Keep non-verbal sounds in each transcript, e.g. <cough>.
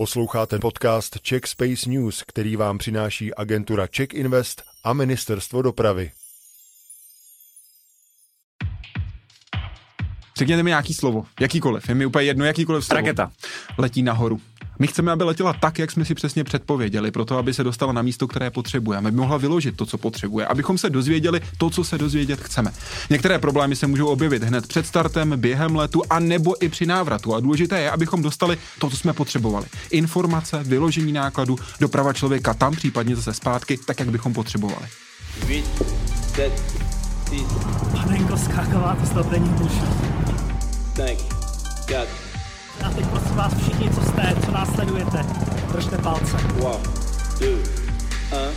Posloucháte podcast Czech Space News, který vám přináší agentura Czech Invest a Ministerstvo dopravy. Řekněte mi nějaký slovo, jakýkoliv, je mi úplně jedno, jakýkoliv slovo. Raketa. Letí nahoru. My chceme, aby letěla tak, jak jsme si přesně předpověděli, proto aby se dostala na místo, které potřebuje, aby mohla vyložit to, co potřebuje, abychom se dozvěděli to, co se dozvědět chceme. Některé problémy se můžou objevit hned před startem, během letu a nebo i při návratu. A důležité je, abychom dostali to, co jsme potřebovali. Informace, vyložení nákladu, doprava člověka tam, případně zase zpátky, tak, jak bychom potřebovali. 8, 7, 6, Panenko, skáková, to snad není možné. 5, 4, a teď prosím vás všichni, co jste, co nás sledujete, držte palce. One, two, un,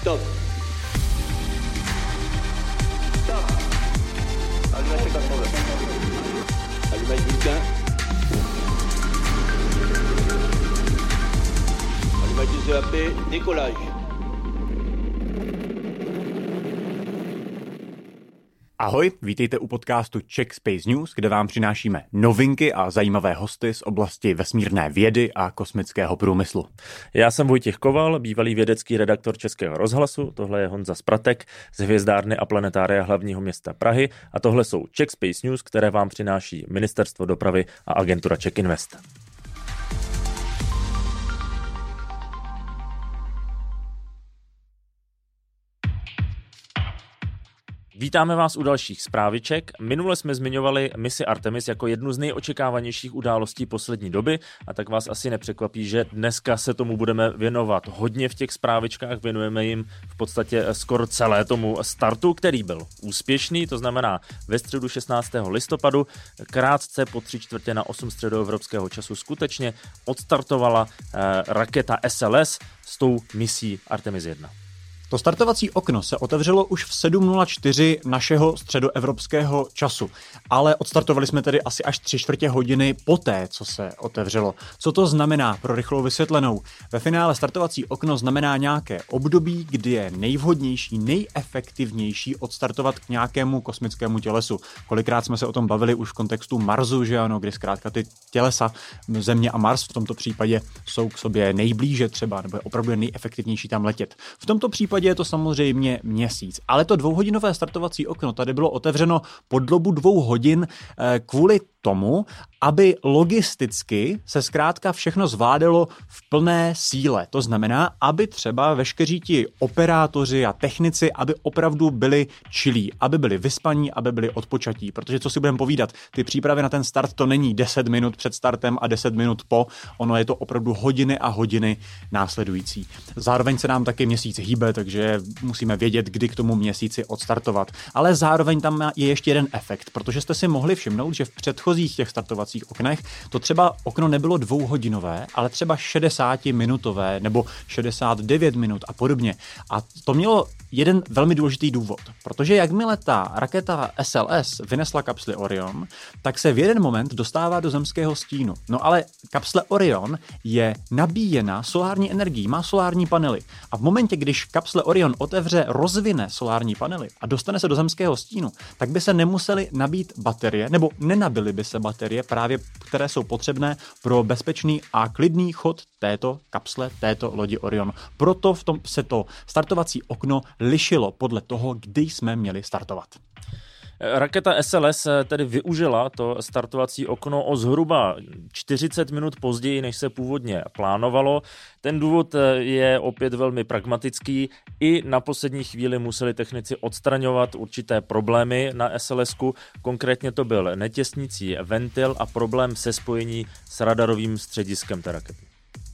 stop. Stop. Allumage 80. Allumage bulletin. Allumage du CAP, décollage. Ahoj, vítejte u podcastu Czech Space News, kde vám přinášíme novinky a zajímavé hosty z oblasti vesmírné vědy a kosmického průmyslu. Já jsem Vojtěch Koval, bývalý vědecký redaktor Českého rozhlasu, tohle je Honza Spratek z Hvězdárny a planetária hlavního města Prahy a tohle jsou Czech Space News, které vám přináší Ministerstvo dopravy a agentura Czech Invest. Vítáme vás u dalších zpráviček. Minule jsme zmiňovali misi Artemis jako jednu z nejočekávanějších událostí poslední doby a tak vás asi nepřekvapí, že dneska se tomu budeme věnovat hodně v těch zprávičkách. Věnujeme jim v podstatě skoro celé tomu startu, který byl úspěšný, to znamená ve středu 16. listopadu, krátce po tři čtvrtě na 8 středoevropského času skutečně odstartovala eh, raketa SLS s tou misí Artemis 1. To startovací okno se otevřelo už v 7.04 našeho středoevropského času, ale odstartovali jsme tedy asi až tři čtvrtě hodiny poté, co se otevřelo. Co to znamená pro rychlou vysvětlenou? Ve finále startovací okno znamená nějaké období, kdy je nejvhodnější, nejefektivnější odstartovat k nějakému kosmickému tělesu. Kolikrát jsme se o tom bavili už v kontextu Marsu, že ano, kdy zkrátka ty tělesa Země a Mars v tomto případě jsou k sobě nejblíže třeba, nebo je opravdu nejefektivnější tam letět. V tomto případě případě je to samozřejmě měsíc. Ale to dvouhodinové startovací okno tady bylo otevřeno pod dobu dvou hodin eh, kvůli tomu, aby logisticky se zkrátka všechno zvládalo v plné síle. To znamená, aby třeba veškeří ti operátoři a technici, aby opravdu byli čilí, aby byli vyspaní, aby byli odpočatí. Protože co si budeme povídat, ty přípravy na ten start to není 10 minut před startem a 10 minut po, ono je to opravdu hodiny a hodiny následující. Zároveň se nám taky měsíc hýbe, takže musíme vědět, kdy k tomu měsíci odstartovat. Ale zároveň tam je ještě jeden efekt, protože jste si mohli všimnout, že v předchozích těch startovacích oknech to třeba okno nebylo dvouhodinové, ale třeba 60 minutové nebo 69 minut a podobně. A to mělo jeden velmi důležitý důvod, protože jakmile ta raketa SLS vynesla kapsli Orion, tak se v jeden moment dostává do zemského stínu. No ale kapsle Orion je nabíjena solární energií, má solární panely. A v momentě, když kapsle Orion otevře, rozvine solární panely a dostane se do zemského stínu, tak by se nemuseli nabít baterie, nebo nenabily by se baterie, právě které jsou potřebné pro bezpečný a klidný chod této kapsle, této lodi Orion. Proto v tom se to startovací okno lišilo podle toho, kdy jsme měli startovat. Raketa SLS tedy využila to startovací okno o zhruba 40 minut později, než se původně plánovalo. Ten důvod je opět velmi pragmatický. I na poslední chvíli museli technici odstraňovat určité problémy na SLS. Konkrétně to byl netěsnící ventil a problém se spojení s radarovým střediskem té rakety.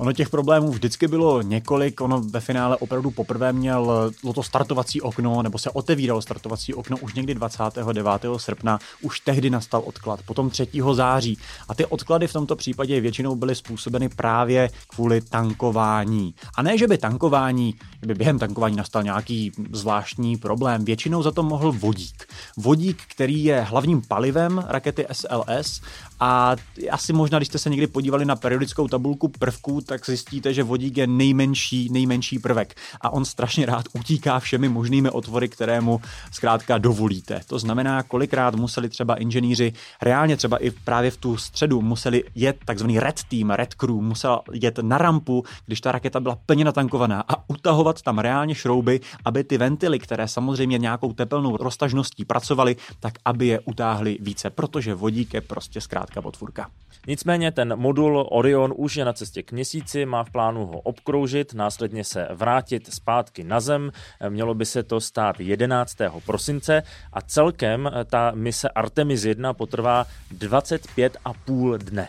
Ono těch problémů vždycky bylo několik, ono ve finále opravdu poprvé měl to startovací okno, nebo se otevíralo startovací okno už někdy 29. srpna, už tehdy nastal odklad, potom 3. září. A ty odklady v tomto případě většinou byly způsobeny právě kvůli tankování. A ne, že by tankování, že by během tankování nastal nějaký zvláštní problém, většinou za to mohl vodík. Vodík, který je hlavním palivem rakety SLS A asi možná, když jste se někdy podívali na periodickou tabulku prvků, tak zjistíte, že vodík je nejmenší, nejmenší prvek. A on strašně rád utíká všemi možnými otvory, které mu zkrátka dovolíte. To znamená, kolikrát museli třeba inženýři reálně třeba i právě v tu středu museli jet takzvaný red team, red crew, musel jet na rampu, když ta raketa byla plně natankovaná a utahovat tam reálně šrouby, aby ty ventily, které samozřejmě nějakou tepelnou roztažností pracovaly, tak aby je utáhly více, protože vodík je prostě zkrátka potvůrka. Nicméně ten modul Orion už je na cestě k měsíci, má v plánu ho obkroužit, následně se vrátit zpátky na Zem. Mělo by se to stát 11. prosince a celkem ta mise Artemis 1 potrvá 25,5 dne.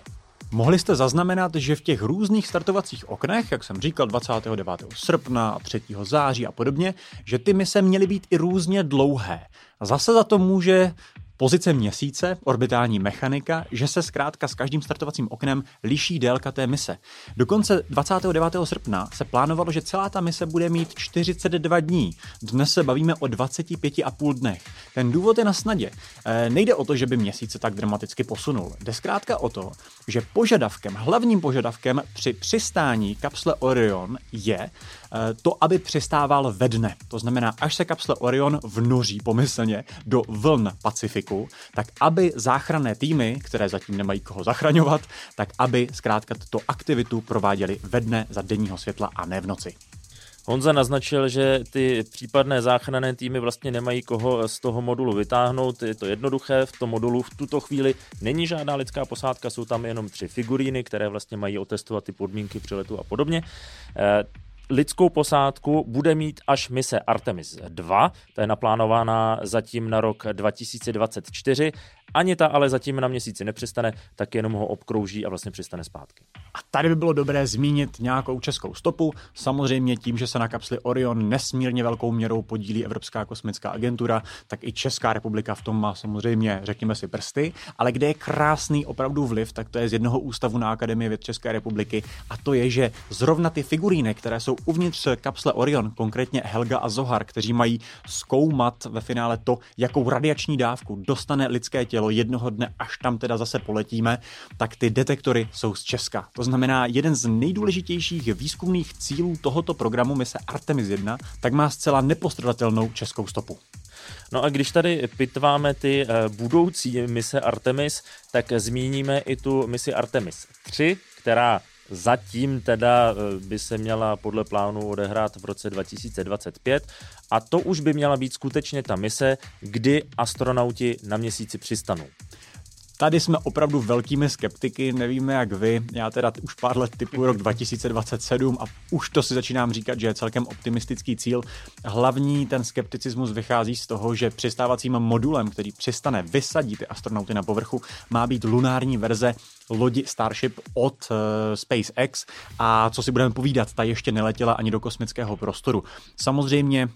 Mohli jste zaznamenat, že v těch různých startovacích oknech, jak jsem říkal, 29. srpna, 3. září a podobně, že ty mise měly být i různě dlouhé. Zase za to může pozice měsíce, orbitální mechanika, že se zkrátka s každým startovacím oknem liší délka té mise. Dokonce 29. srpna se plánovalo, že celá ta mise bude mít 42 dní. Dnes se bavíme o 25,5 dnech. Ten důvod je na snadě. E, nejde o to, že by měsíc se tak dramaticky posunul. Jde zkrátka o to, že požadavkem, hlavním požadavkem při přistání kapsle Orion je, Eh, to, aby přistával ve dne. To znamená, až se kapsle Orion vnoří pomyslně do vln Pacifiku, tak aby záchranné týmy, které zatím nemají koho zachraňovat, tak aby zkrátka tuto aktivitu prováděli ve dne za denního světla a ne v noci. Honza naznačil, že ty případné záchranné týmy vlastně nemají koho z toho modulu vytáhnout. Je to jednoduché, v tom modulu v tuto chvíli není žádná lidská posádka, jsou tam jenom tři figuríny, které vlastně mají otestovat ty podmínky přiletu a podobně. Lidskou posádku bude mít až mise Artemis 2, ta je naplánována zatím na rok 2024 ani ta ale zatím na měsíci nepřistane, tak jenom ho obkrouží a vlastně přistane zpátky. A tady by bylo dobré zmínit nějakou českou stopu. Samozřejmě tím, že se na kapsli Orion nesmírně velkou měrou podílí Evropská kosmická agentura, tak i Česká republika v tom má samozřejmě, řekněme si, prsty. Ale kde je krásný opravdu vliv, tak to je z jednoho ústavu na Akademii věd České republiky. A to je, že zrovna ty figuríny, které jsou uvnitř kapsle Orion, konkrétně Helga a Zohar, kteří mají zkoumat ve finále to, jakou radiační dávku dostane lidské tělo jednoho dne, až tam teda zase poletíme, tak ty detektory jsou z Česka. To znamená, jeden z nejdůležitějších výzkumných cílů tohoto programu mise Artemis 1, tak má zcela nepostradatelnou českou stopu. No a když tady pitváme ty eh, budoucí mise Artemis, tak zmíníme i tu misi Artemis 3, která Zatím teda eh, by se měla podle plánu odehrát v roce 2025 a to už by měla být skutečně ta mise, kdy astronauti na měsíci přistanou. Tady jsme opravdu velkými skeptiky, nevíme jak vy. Já teda už pár let typu rok 2027 a už to si začínám říkat, že je celkem optimistický cíl. Hlavní ten skepticismus vychází z toho, že přistávacím modulem, který přistane vysadí ty astronauty na povrchu, má být lunární verze lodi Starship od uh, SpaceX a co si budeme povídat, ta ještě neletěla ani do kosmického prostoru. Samozřejmě uh,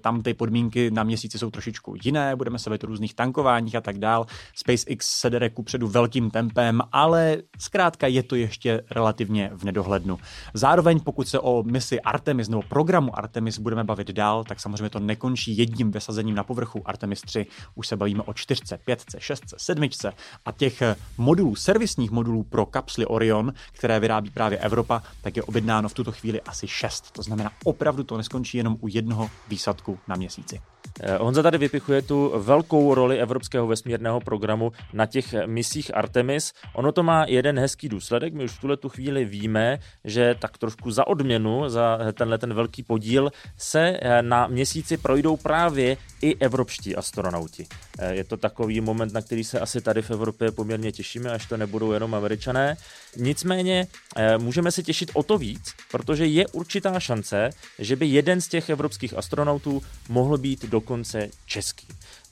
tam ty podmínky na měsíci jsou trošičku jiné, budeme se bavit různých tankováních a tak dál. SpaceX se jede kupředu velkým tempem, ale zkrátka je to ještě relativně v nedohlednu. Zároveň pokud se o misi Artemis nebo programu Artemis budeme bavit dál, tak samozřejmě to nekončí jedním vysazením na povrchu Artemis 3. Už se bavíme o čtyřce, pětce, šestce, sedmičce a těch modulů servisních nosných modulů pro kapsly Orion, které vyrábí právě Evropa, tak je objednáno v tuto chvíli asi šest. To znamená, opravdu to neskončí jenom u jednoho výsadku na měsíci. Eh, Honza tady vypichuje tu velkou roli Evropského vesmírného programu na těch misích Artemis. Ono to má jeden hezký důsledek. My už v tuhle tu chvíli víme, že tak trošku za odměnu, za tenhle ten velký podíl, se eh, na měsíci projdou právě i evropští astronauti. Eh, je to takový moment, na který se asi tady v Evropě poměrně těšíme, až to nebudou jenom američané. Nicméně můžeme se těšit o to víc, protože je určitá šance, že by jeden z těch evropských astronautů mohl být dokonce český.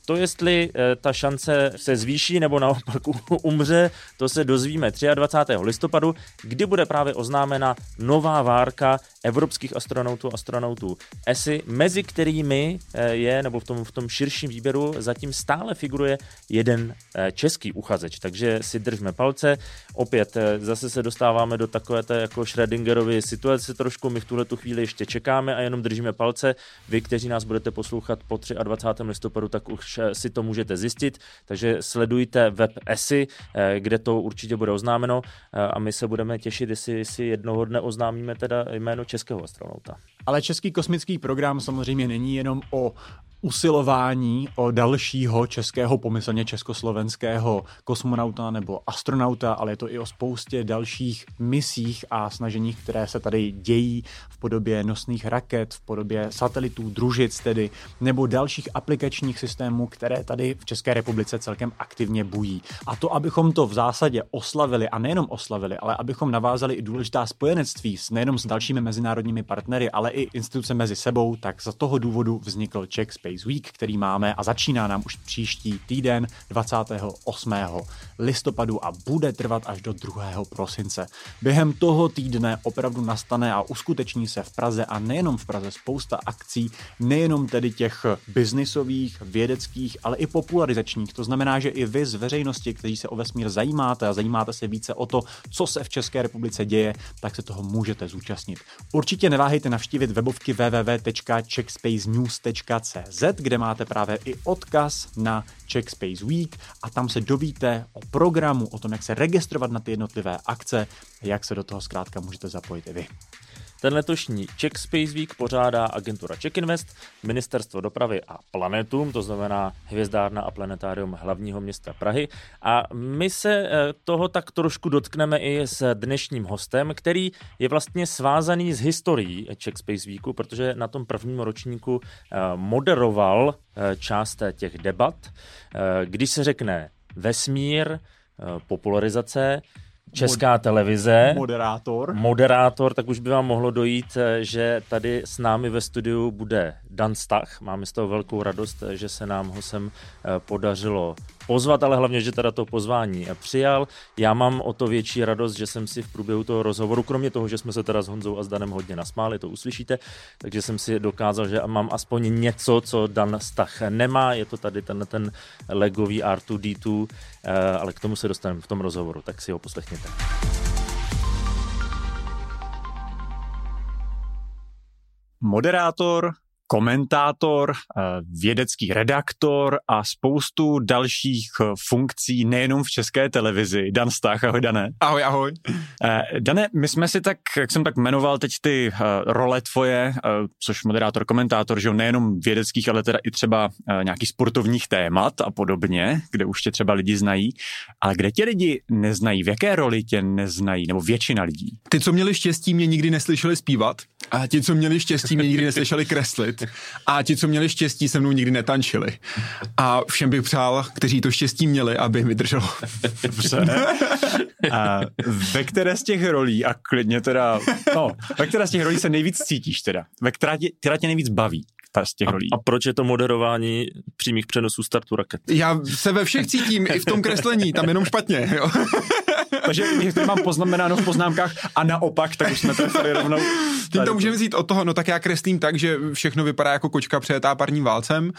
To, jestli eh, ta šance se zvýší nebo naopak umře, to se dozvíme 23. listopadu, kdy bude právě oznámena nová várka evropských astronautů, astronautů ESI, mezi kterými eh, je, nebo v tom, v tom širším výběru zatím stále figuruje jeden eh, český uchazeč, takže si držme palce. Opět zase se dostáváme do takové té jako Schrödingerovy situace trošku, my v tuhle tu chvíli ještě čekáme a jenom držíme palce. Vy, kteří nás budete poslouchat po 23. listopadu, tak už už si to můžete zjistit, takže sledujte web ESI, kde to určitě bude oznámeno a my se budeme těšit, jestli si jednoho dne oznámíme teda jméno českého astronauta. Ale český kosmický program samozřejmě není jenom o usilování o dalšího českého, pomyslně československého kosmonauta nebo astronauta, ale je to i o spoustě dalších misích a snaženích, které se tady dějí v podobě nosných raket, v podobě satelitů, družic tedy, nebo dalších aplikačních systémů, které tady v České republice celkem aktivně bují. A to, abychom to v zásadě oslavili, a nejenom oslavili, ale abychom navázali i důležitá spojenectví s nejenom s dalšími mezinárodními partnery, ale i instituce mezi sebou, tak za toho důvodu vznikl Czech Space Space Week, který máme a začíná nám už příští týden 28. listopadu a bude trvat až do 2. prosince. Během toho týdne opravdu nastane a uskuteční se v Praze a nejenom v Praze spousta akcí, nejenom tedy těch biznisových, vědeckých, ale i popularizačních. To znamená, že i vy z veřejnosti, kteří se o vesmír zajímáte a zajímáte se více o to, co se v České republice děje, tak se toho můžete zúčastnit. Určitě neváhejte navštívit webovky www.checkspacenews.cz kde máte právě i odkaz na Czech Space Week a tam se dovíte o programu, o tom, jak se registrovat na ty jednotlivé akce, jak se do toho zkrátka můžete zapojit i vy. Ten letošní Czech Space Week pořádá agentura Czech Invest, Ministerstvo dopravy a Planetum, to znamená Hvězdárna a Planetárium hlavního města Prahy. A my se eh, toho tak trošku dotkneme i s dnešním hostem, který je vlastně svázaný s historií Czech Space Weeku, protože na tom prvním ročníku eh, moderoval eh, část těch debat. Když se řekne vesmír, popularizace, Česká televize. Moderátor. Moderátor, tak už by vám mohlo dojít, eh, že tady s námi ve studiu bude Dan Stach. Máme z toho velkou radost, eh, že se nám ho sem eh, podařilo pozvat, ale hlavně, že teda to pozvání přijal. Já mám o to větší radost, že jsem si v průběhu toho rozhovoru, kromě toho, že jsme se teda s Honzou a s Danem hodně nasmáli, to uslyšíte, takže jsem si dokázal, že mám aspoň něco, co Dan Stach nemá. Je to tady ten, ten legový R2D2, ale k tomu se dostaneme v tom rozhovoru, tak si ho poslechněte. Moderátor komentátor, eh, vědecký redaktor a spoustu dalších eh, funkcí nejenom v české televizi. Dan Stach, ahoj Dané. Ahoj, ahoj. Eh, Dané, my jsme si tak, jak jsem tak jmenoval teď ty role tvoje, což moderátor, komentátor, že jo, nejenom vědeckých, ale teda i třeba nějakých sportovních témat a podobně, kde už tě třeba lidi znají, ale kde tě lidi neznají, v jaké roli tě neznají, nebo většina lidí? Ty, co měli štěstí, mě nikdy neslyšeli zpívat a ti, co měli štěstí, mě nikdy neslyšeli kreslit a ti, co měli štěstí, se mnou nikdy netančili. A všem bych přál, kteří to štěstí měli, aby mi drželo. Dobře. A ve které z těch rolí, a klidně teda, no, ve které z těch rolí se nejvíc cítíš teda? Ve která tě, která tě nejvíc baví? z těch rolí. A, a proč je to moderování přímých přenosů startu raket? Já se ve všech cítím, i v tom kreslení, tam jenom špatně. Jo. Takže to mám poznamenáno v poznámkách a naopak, tak už jsme trefili rovnou. Tím to můžeme vzít od toho, no tak já kreslím tak, že všechno vypadá jako kočka přejetá parním válcem.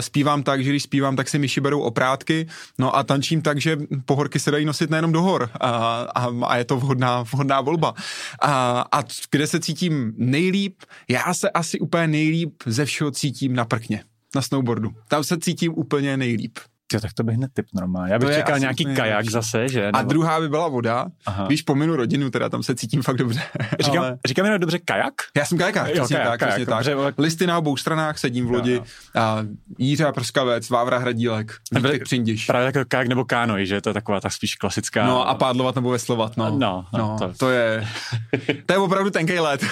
Zpívám tak, že když zpívám, tak si myši berou oprátky. No a tančím tak, že pohorky se dají nosit nejenom do hor. A, a, a je to vhodná, vhodná volba. A, a kde se cítím nejlíp? Já se asi úplně nejlíp ze všeho cítím na prkně na snowboardu. Tam se cítím úplně nejlíp. Jo, tak to bych hned typ normálně. Já bych to čekal nějaký nejlepší. kajak zase, že? Nebo... A druhá by byla voda. Aha. Víš, pominu rodinu, teda tam se cítím fakt dobře. Říkám, ale... říkám jenom dobře kajak? Já jsem kajakák, jo, přesně kajak, tak, kajak, přesně kajak, tak. Dobře, Listy na obou stranách, sedím v lodi. Jo, jo. A Jíře Prskavec, Vávra Hradílek, Vítek Přindiš. Právě jako kajak nebo kánoj, že? To je taková tak spíš klasická. No a pádlovat nebo veslovat, no. No, no to... to... je, <laughs> to je opravdu tenkej let.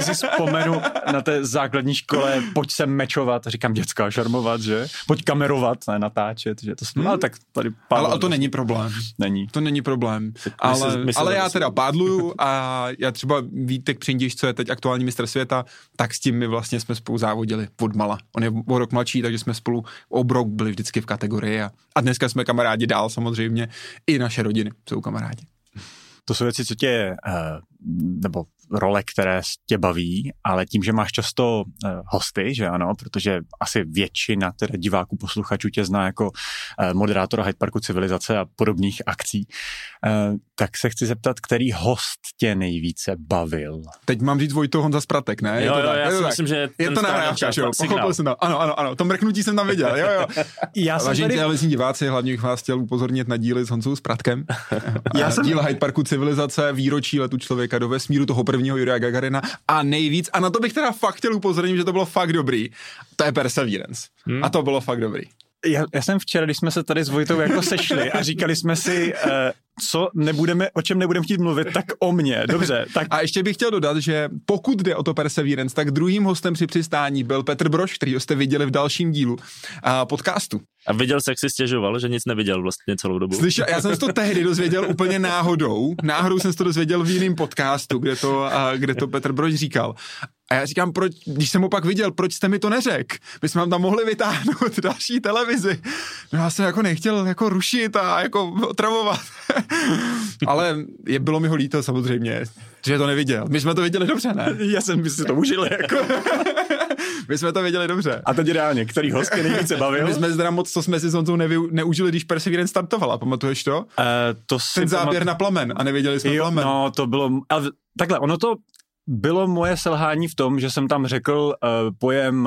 si vzpomenu na té základní škole, pojď se mečovat, říkám dětská šarmovat, že? Pojď kamerovat, ne, natáčet, že? To jsme ale tak tady pádlo, ale, to není problém. Není. To není problém. ale, my se, ale já teda pádluju <laughs> a já třeba Vítek Přindiš, co je teď aktuální mistr světa, tak s tím my vlastně jsme spolu závodili od mala. On je o rok mladší, takže jsme spolu obrok byli vždycky v kategorii a, a dneska jsme kamarádi dál samozřejmě. I naše rodiny jsou kamarádi. To jsou věci, co tě uh, nebo role, které tě baví, ale tím, že máš často uh, hosty, že ano, protože asi většina teda diváků, posluchačů tě zná jako uh, moderátora Hyde Parku civilizace a podobných akcí, uh, tak se chci zeptat, který host tě nejvíce bavil? Teď mám říct Vojto Honza Spratek, ne? Jo, je to jo, tak, já je to si tak. myslím, že je to nahrávka, jo? Pochopil jsem to. Ano, ano, ano, to mrknutí jsem tam viděl, jo, jo. <laughs> Já jsem Vážení tady... televizní diváci, hlavně bych vás chtěl upozornit na díly s Honzou Spratkem. <laughs> Já jsem- Díl Hyde Parku civilizace, výročí letu člověka do vesmíru, toho prvního Jurija Gagarina a nejvíc, a na to bych teda fakt chtěl upozornit, že to bylo fakt dobrý, to je Perseverance. Hmm. A to bylo fakt dobrý. Já, já jsem včera, když jsme se tady s Vojtou jako sešli a říkali jsme si, uh, co nebudeme, o čem nebudeme chtít mluvit, tak o mně. Dobře, tak A ještě bych chtěl dodat, že pokud jde o to Perseverance, tak druhým hostem při přistání byl Petr Broš, který jste viděli v dalším dílu a podcastu. A viděl se, jak si stěžoval, že nic neviděl vlastně celou dobu. Slyšel, já jsem se to tehdy dozvěděl úplně náhodou. Náhodou jsem se to dozvěděl v jiném podcastu, kde to, a, kde to Petr Brož říkal. A já říkám, proč, když jsem ho pak viděl, proč jste mi to neřekl? My jsme vám tam mohli vytáhnout <laughs> další televizi. No já jsem jako nechtěl jako rušit a jako otravovat. <laughs> Ale je, bylo mi ho líto samozřejmě, že to neviděl. My jsme to viděli dobře, ne? <laughs> já jsem si to užil. Jako. My jsme to viděli dobře. A teď reálně, který host tě nejvíce bavil? My jsme teda moc, co jsme si s Honzou nevy, neužili, když Perseverance startovala, pamatuješ to? Uh, to Ten záběr pamat- na plamen a nevěděli jsme Jo, plamen. no, to bylo, ale takhle, ono to bylo moje selhání v tom, že jsem tam řekl uh, pojem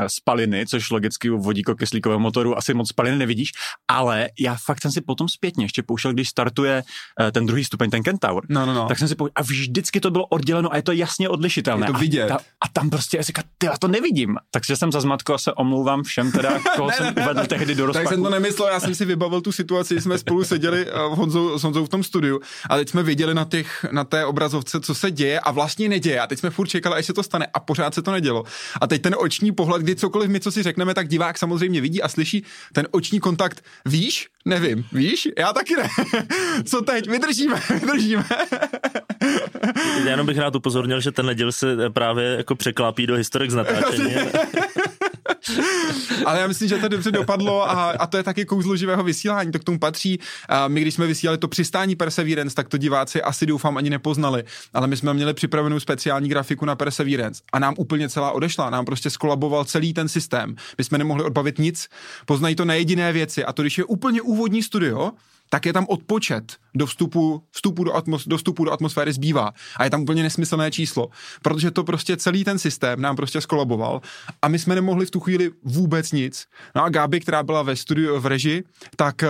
uh, spaliny, což logicky u vodíko-kyslíkového motoru asi moc spaliny nevidíš, ale já fakt jsem si potom zpětně ještě poušel, když startuje uh, ten druhý stupeň, ten Kentaur, No, no, no. tak jsem si poušel, a vždycky to bylo odděleno a je to jasně odlišitelné. Je to vidět. A, ta, a tam prostě já si říkal, ty, já to nevidím. Takže jsem za zmatku a se omlouvám všem, teda, <laughs> koho jsem uvedl tehdy do Tak rozpaku. jsem to nemyslel, já jsem si vybavil tu situaci, jsme spolu seděli v Honzou, s Honzou v tom studiu a teď jsme viděli na, těch, na té obrazovce, co se děje a vlastně neděje a teď jsme furt čekali, až se to stane a pořád se to nedělo. A teď ten oční pohled, kdy cokoliv my, co si řekneme, tak divák samozřejmě vidí a slyší ten oční kontakt. Víš? Nevím. Víš? Já taky ne. <laughs> co teď? Vydržíme, vydržíme. <laughs> Já jenom bych rád upozornil, že tenhle díl se právě jako překlápí do historik z natáčení. <laughs> Ale já myslím, že to dobře dopadlo a, a to je taky kouzlo živého vysílání, to k tomu patří. A my, když jsme vysílali to přistání Perseverance, tak to diváci asi doufám ani nepoznali, ale my jsme měli připravenou speciální grafiku na Perseverance a nám úplně celá odešla, nám prostě skolaboval celý ten systém. My jsme nemohli odbavit nic, poznají to na jediné věci a to, když je úplně úvodní studio, tak je tam odpočet do vstupu, vstupu do, atmos, do vstupu do atmosféry zbývá. A je tam úplně nesmyslné číslo, protože to prostě celý ten systém nám prostě skolaboval a my jsme nemohli v tu chvíli vůbec nic. No a Gáby, která byla ve studiu v režii, tak eh,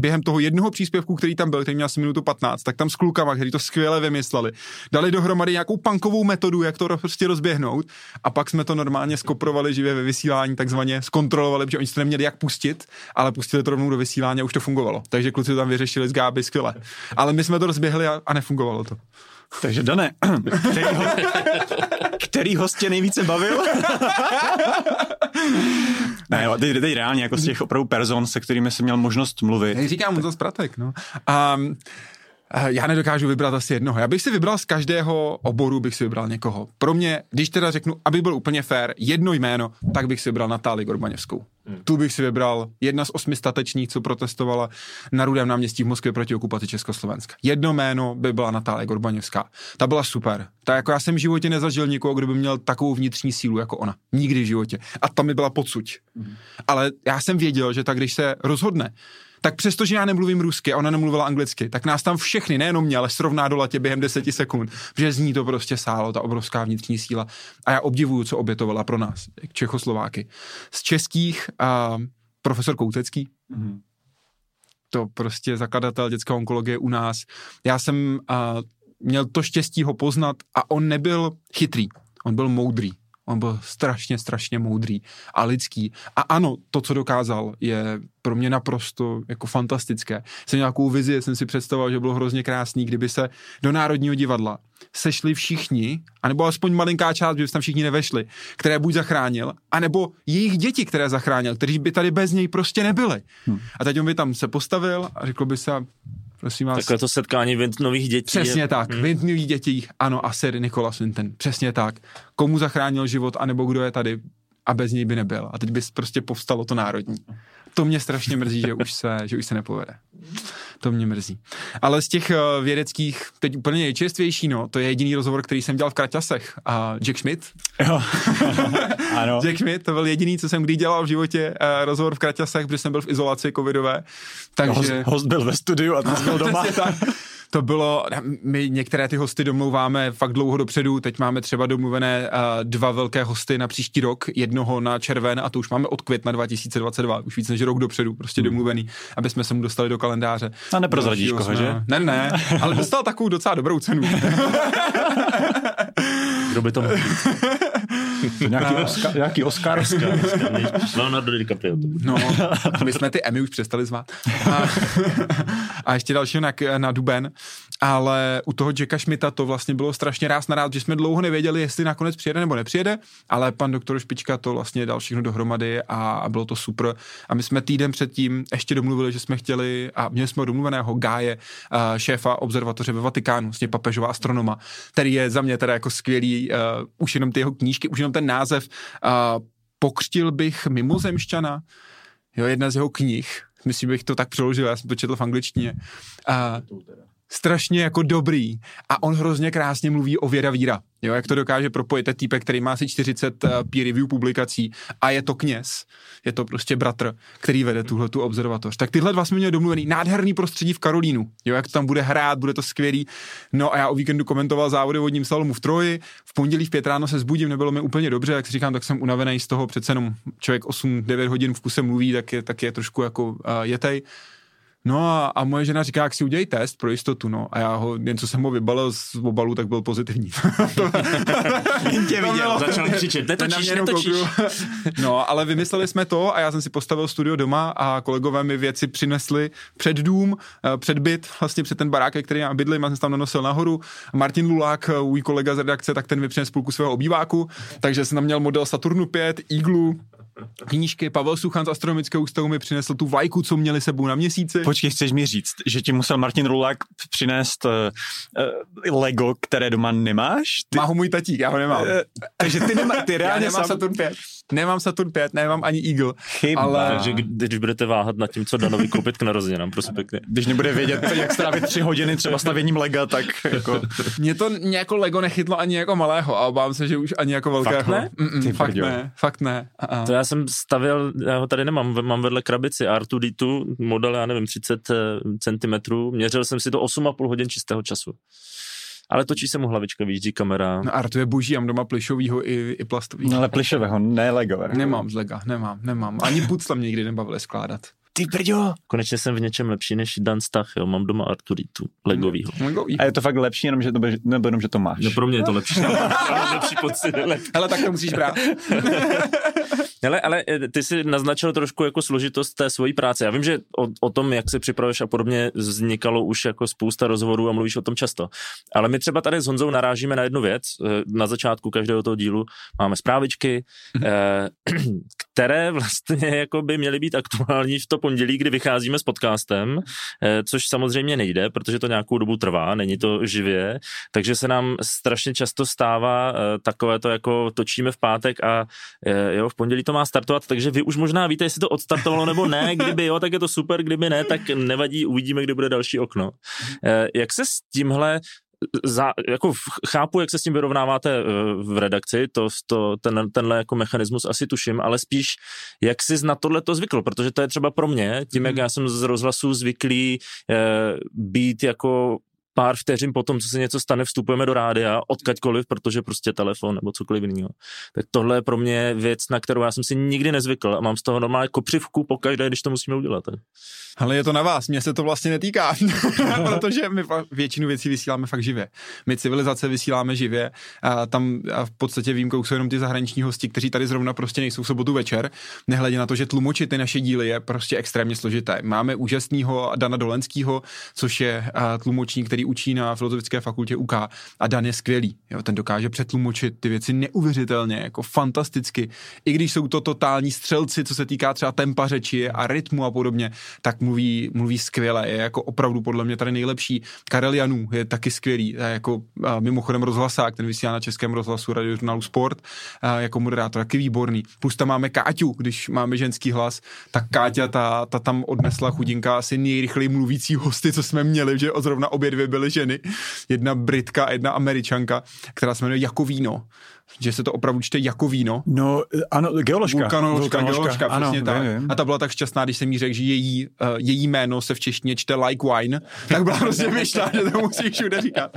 během toho jednoho příspěvku, který tam byl, který měl asi minutu 15, tak tam s klukama, který to skvěle vymysleli, dali dohromady nějakou punkovou metodu, jak to ro- prostě rozběhnout a pak jsme to normálně skoprovali živě ve vysílání, takzvaně zkontrolovali, protože oni to neměli jak pustit, ale pustili to rovnou do vysílání a už to fungovalo. Takže kluci to tam vyřešili z Gáby skvěle. Ale my jsme to rozběhli a, a nefungovalo to. Takže Dané, který, ho, který host tě nejvíce bavil? <laughs> ne, jo, teď, teď reálně, jako z těch opravdu person, se kterými jsem měl možnost mluvit. Jak říkám, on zase pratek, no. A já nedokážu vybrat asi jednoho. Já bych si vybral z každého oboru, bych si vybral někoho. Pro mě, když teda řeknu, aby byl úplně fair, jedno jméno, tak bych si vybral Natálii Gorbaněvskou. Hmm. Tu bych si vybral jedna z osmi statečních, co protestovala na Rudém náměstí v Moskvě proti okupaci Československa. Jedno jméno by byla Natálie Gorbaněvská. Ta byla super. Ta jako já jsem v životě nezažil nikoho, kdo by měl takovou vnitřní sílu jako ona. Nikdy v životě. A ta mi byla podsuť. Hmm. Ale já jsem věděl, že tak když se rozhodne, tak přestože já nemluvím rusky a ona nemluvila anglicky, tak nás tam všechny, nejenom mě, ale srovná do latě během deseti sekund, protože z ní to prostě sálo, ta obrovská vnitřní síla. A já obdivuju, co obětovala pro nás, Čechoslováky. Z českých a profesor Koutecký, mm-hmm. to prostě zakladatel dětské onkologie u nás. Já jsem a, měl to štěstí ho poznat a on nebyl chytrý, on byl moudrý. On byl strašně, strašně moudrý a lidský. A ano, to, co dokázal, je pro mě naprosto jako fantastické. Jsem nějakou vizi, jsem si představoval, že bylo hrozně krásný, kdyby se do Národního divadla sešli všichni, anebo aspoň malinká část, by tam všichni nevešli, které buď zachránil, anebo jejich děti, které zachránil, kteří by tady bez něj prostě nebyli. Hmm. A teď on by tam se postavil a řekl by se, prosím vás. Takové to setkání nových dětí. Přesně je... tak, hmm. nových dětí, ano, a Sir Nicholas Winton, přesně tak. Komu zachránil život, anebo kdo je tady a bez něj by nebyl. A teď by prostě povstalo to národní. To mě strašně mrzí, že už se, že už se nepovede. To mě mrzí. Ale z těch uh, vědeckých, teď úplně nejčerstvější, no, to je jediný rozhovor, který jsem dělal v Kraťasech. A Jack Schmidt. Jo. <laughs> ano. Jack Schmidt, to byl jediný, co jsem kdy dělal v životě, uh, rozhovor v Kraťasech, protože jsem byl v izolaci covidové. Takže... Host, host byl ve studiu a ty byl <laughs> doma. To bylo, my některé ty hosty domlouváme fakt dlouho dopředu, teď máme třeba domluvené uh, dva velké hosty na příští rok, jednoho na červen a to už máme od května 2022, už víc než rok dopředu, prostě hmm. domluvený, aby jsme se mu dostali do kalendáře. A neprozradíš koho, že? Ne, ne, ale dostal takovou docela dobrou cenu. Kdo by to mohl <laughs> nějaký Oscar? Nějaký Oscar? Oscar, Leonardo DiCaprio. No, <laughs> my jsme ty Emmy už přestali zvát. A, a ještě další na, na Duben, ale u toho Jacka Schmidta to vlastně bylo strašně ráz na rád, že jsme dlouho nevěděli, jestli nakonec přijede nebo nepřijede, ale pan doktor Špička to vlastně dal všechno dohromady a, a bylo to super. A my jsme týden předtím ještě domluvili, že jsme chtěli, a měli jsme domluveného Gáje, šéfa observatoře ve Vatikánu, vlastně papežová astronoma, který je za mě teda jako skvělý, uh, už jenom ty jeho knížky, už jenom ten název, uh, pokřtil bych mimozemšťana, jo, jedna z jeho knih, myslím, bych to tak přeložil, já jsem to četl v angličtině. Uh, strašně jako dobrý a on hrozně krásně mluví o věda víra. Jo, jak to dokáže propojit ten týpek, který má asi 40 uh, peer review publikací a je to kněz, je to prostě bratr, který vede tuhle tu observatoř. Tak tyhle dva jsme měli domluvený. Nádherný prostředí v Karolínu. Jo, jak to tam bude hrát, bude to skvělý. No a já o víkendu komentoval závody vodním slalomu v Troji. V pondělí v pět ráno se zbudím, nebylo mi úplně dobře, jak si říkám, tak jsem unavený z toho, přece jenom člověk 8-9 hodin v kuse mluví, tak je, tak je trošku jako uh, jetej. No a, a moje žena říká, jak si udělej test pro jistotu, no. A já ho, jen co jsem ho vybalil z obalu, tak byl pozitivní. <laughs> tě viděl, začal křičet, netočíš, netočíš. no, ale vymysleli jsme to a já jsem si postavil studio doma a kolegové mi věci přinesli před dům, eh, před byt, vlastně před ten barák, který já bydlím, já jsem tam nanosil nahoru. Martin Lulák, eh, můj kolega z redakce, tak ten mi přinesl půlku svého obýváku, takže jsem tam měl model Saturnu 5, Iglu, knížky. Pavel Suchan z Astronomického ústavu mi přinesl tu vlajku, co měli sebou na měsíci. Počkej, chceš mi říct, že ti musel Martin Rulák přinést uh, uh, Lego, které doma nemáš? Ty... Má ho můj tatík, já ho nemám. Uh, takže ty, nemá, ty reálně <laughs> já nemám sam... Saturn 5. Nemám Saturn 5, nemám ani Eagle. Chyba. Ale... Takže když budete váhat nad tím, co Danovi koupit k narozeninám, prosím pěkně. Když nebude vědět, jak strávit tři hodiny třeba stavěním Lega, tak jako... Mě to jako Lego nechytlo ani jako malého a obávám se, že už ani jako velkého. Fakt ne? Mm-mm, fakt ne, fakt ne. A-a. To já jsem stavěl, já ho tady nemám, mám vedle krabici R2D2, model, já nevím, 30 eh, cm, měřil jsem si to 8,5 hodin čistého času. Ale točí se mu hlavička, vyjíždí kamera. No a to je boží, mám doma plišovýho i, i plastovýho. No ale plišového, ne Lego. Nemám z Lega, nemám, nemám. Ani pucle mě nikdy nebavili skládat. Ty brďo. Konečně jsem v něčem lepší než Dan Stach, jo. Mám doma Arturitu, Legovýho. Legový. A je to fakt lepší, jenom, že to, nebo jenom, že to máš. No pro mě je to lepší. <laughs> lepší pocit. Ale tak to musíš brát. <laughs> Hele, ale eh, ty si naznačil trošku jako složitost té svojí práce. Já vím, že o, o tom, jak se připravuješ a podobně, vznikalo už jako spousta rozhovorů a mluvíš o tom často. Ale my třeba tady s Honzou narážíme na jednu věc. Eh, na začátku každého toho dílu máme zprávičky, mm-hmm. <clears throat> které vlastně jako by měly být aktuální v to pondělí, kdy vycházíme s podcastem, což samozřejmě nejde, protože to nějakou dobu trvá, není to živě, takže se nám strašně často stává takové to, jako točíme v pátek a jo, v pondělí to to má startovat, takže vy už možná víte, jestli to odstartovalo nebo ne. <laughs> Kdyby jo, tak je to super, kdyby ne, tak nevadí, uvidíme, kdy bude další okno. Eh, jak se s tímhle za, jako chápu, jak se s tím vyrovnáváte eh, v redakci, to, to, ten, tenhle jako mechanismus asi tuším, ale spíš jak jsi na tohle to zvykl, protože to je třeba pro mě, tím, jak mhm. já jsem z rozhlasu zvyklý eh, být jako pár vteřin potom, co se něco stane, vstupujeme do rádia, odkaďkoliv, protože prostě telefon nebo cokoliv jiného. Tak tohle je pro mě věc, na kterou já jsem si nikdy nezvykl a mám z toho normálně kopřivku pokaždé, když to musíme udělat. Ale je to na vás, mě se to vlastně netýká, <laughs> protože my většinu věcí vysíláme fakt živě. My civilizace vysíláme živě a tam a v podstatě výjimkou jsou jenom ty zahraniční hosti, kteří tady zrovna prostě nejsou v sobotu večer, nehledě na to, že tlumočit ty naše díly je prostě extrémně složité. Máme úžasného Dana Dolenského, což je tlumočník, který který učí na Filozofické fakultě UK a Dan je skvělý. Jo, ten dokáže přetlumočit ty věci neuvěřitelně, jako fantasticky. I když jsou to totální střelci, co se týká třeba tempa řeči a rytmu a podobně, tak mluví, mluví skvěle. Je jako opravdu podle mě tady nejlepší. Karel Janů je taky skvělý. Je jako a mimochodem rozhlasák, ten vysílá na českém rozhlasu radiožurnálu Sport a jako moderátor, taky výborný. Plus tam máme Káťu, když máme ženský hlas, tak Káťa ta, ta tam odnesla chudinka asi nejrychleji mluvící hosty, co jsme měli, že zrovna obě dvě byly ženy. Jedna Britka a jedna Američanka, která se jmenuje Jako víno že se to opravdu čte jako víno. No, ano, geoložka. Vulkanoložka, geoložka, ano, přesně tak. Vím. A ta byla tak šťastná, když jsem jí řekl, že její, uh, její jméno se v češtině čte like wine, tak byla prostě myšlá, že to musí všude říkat.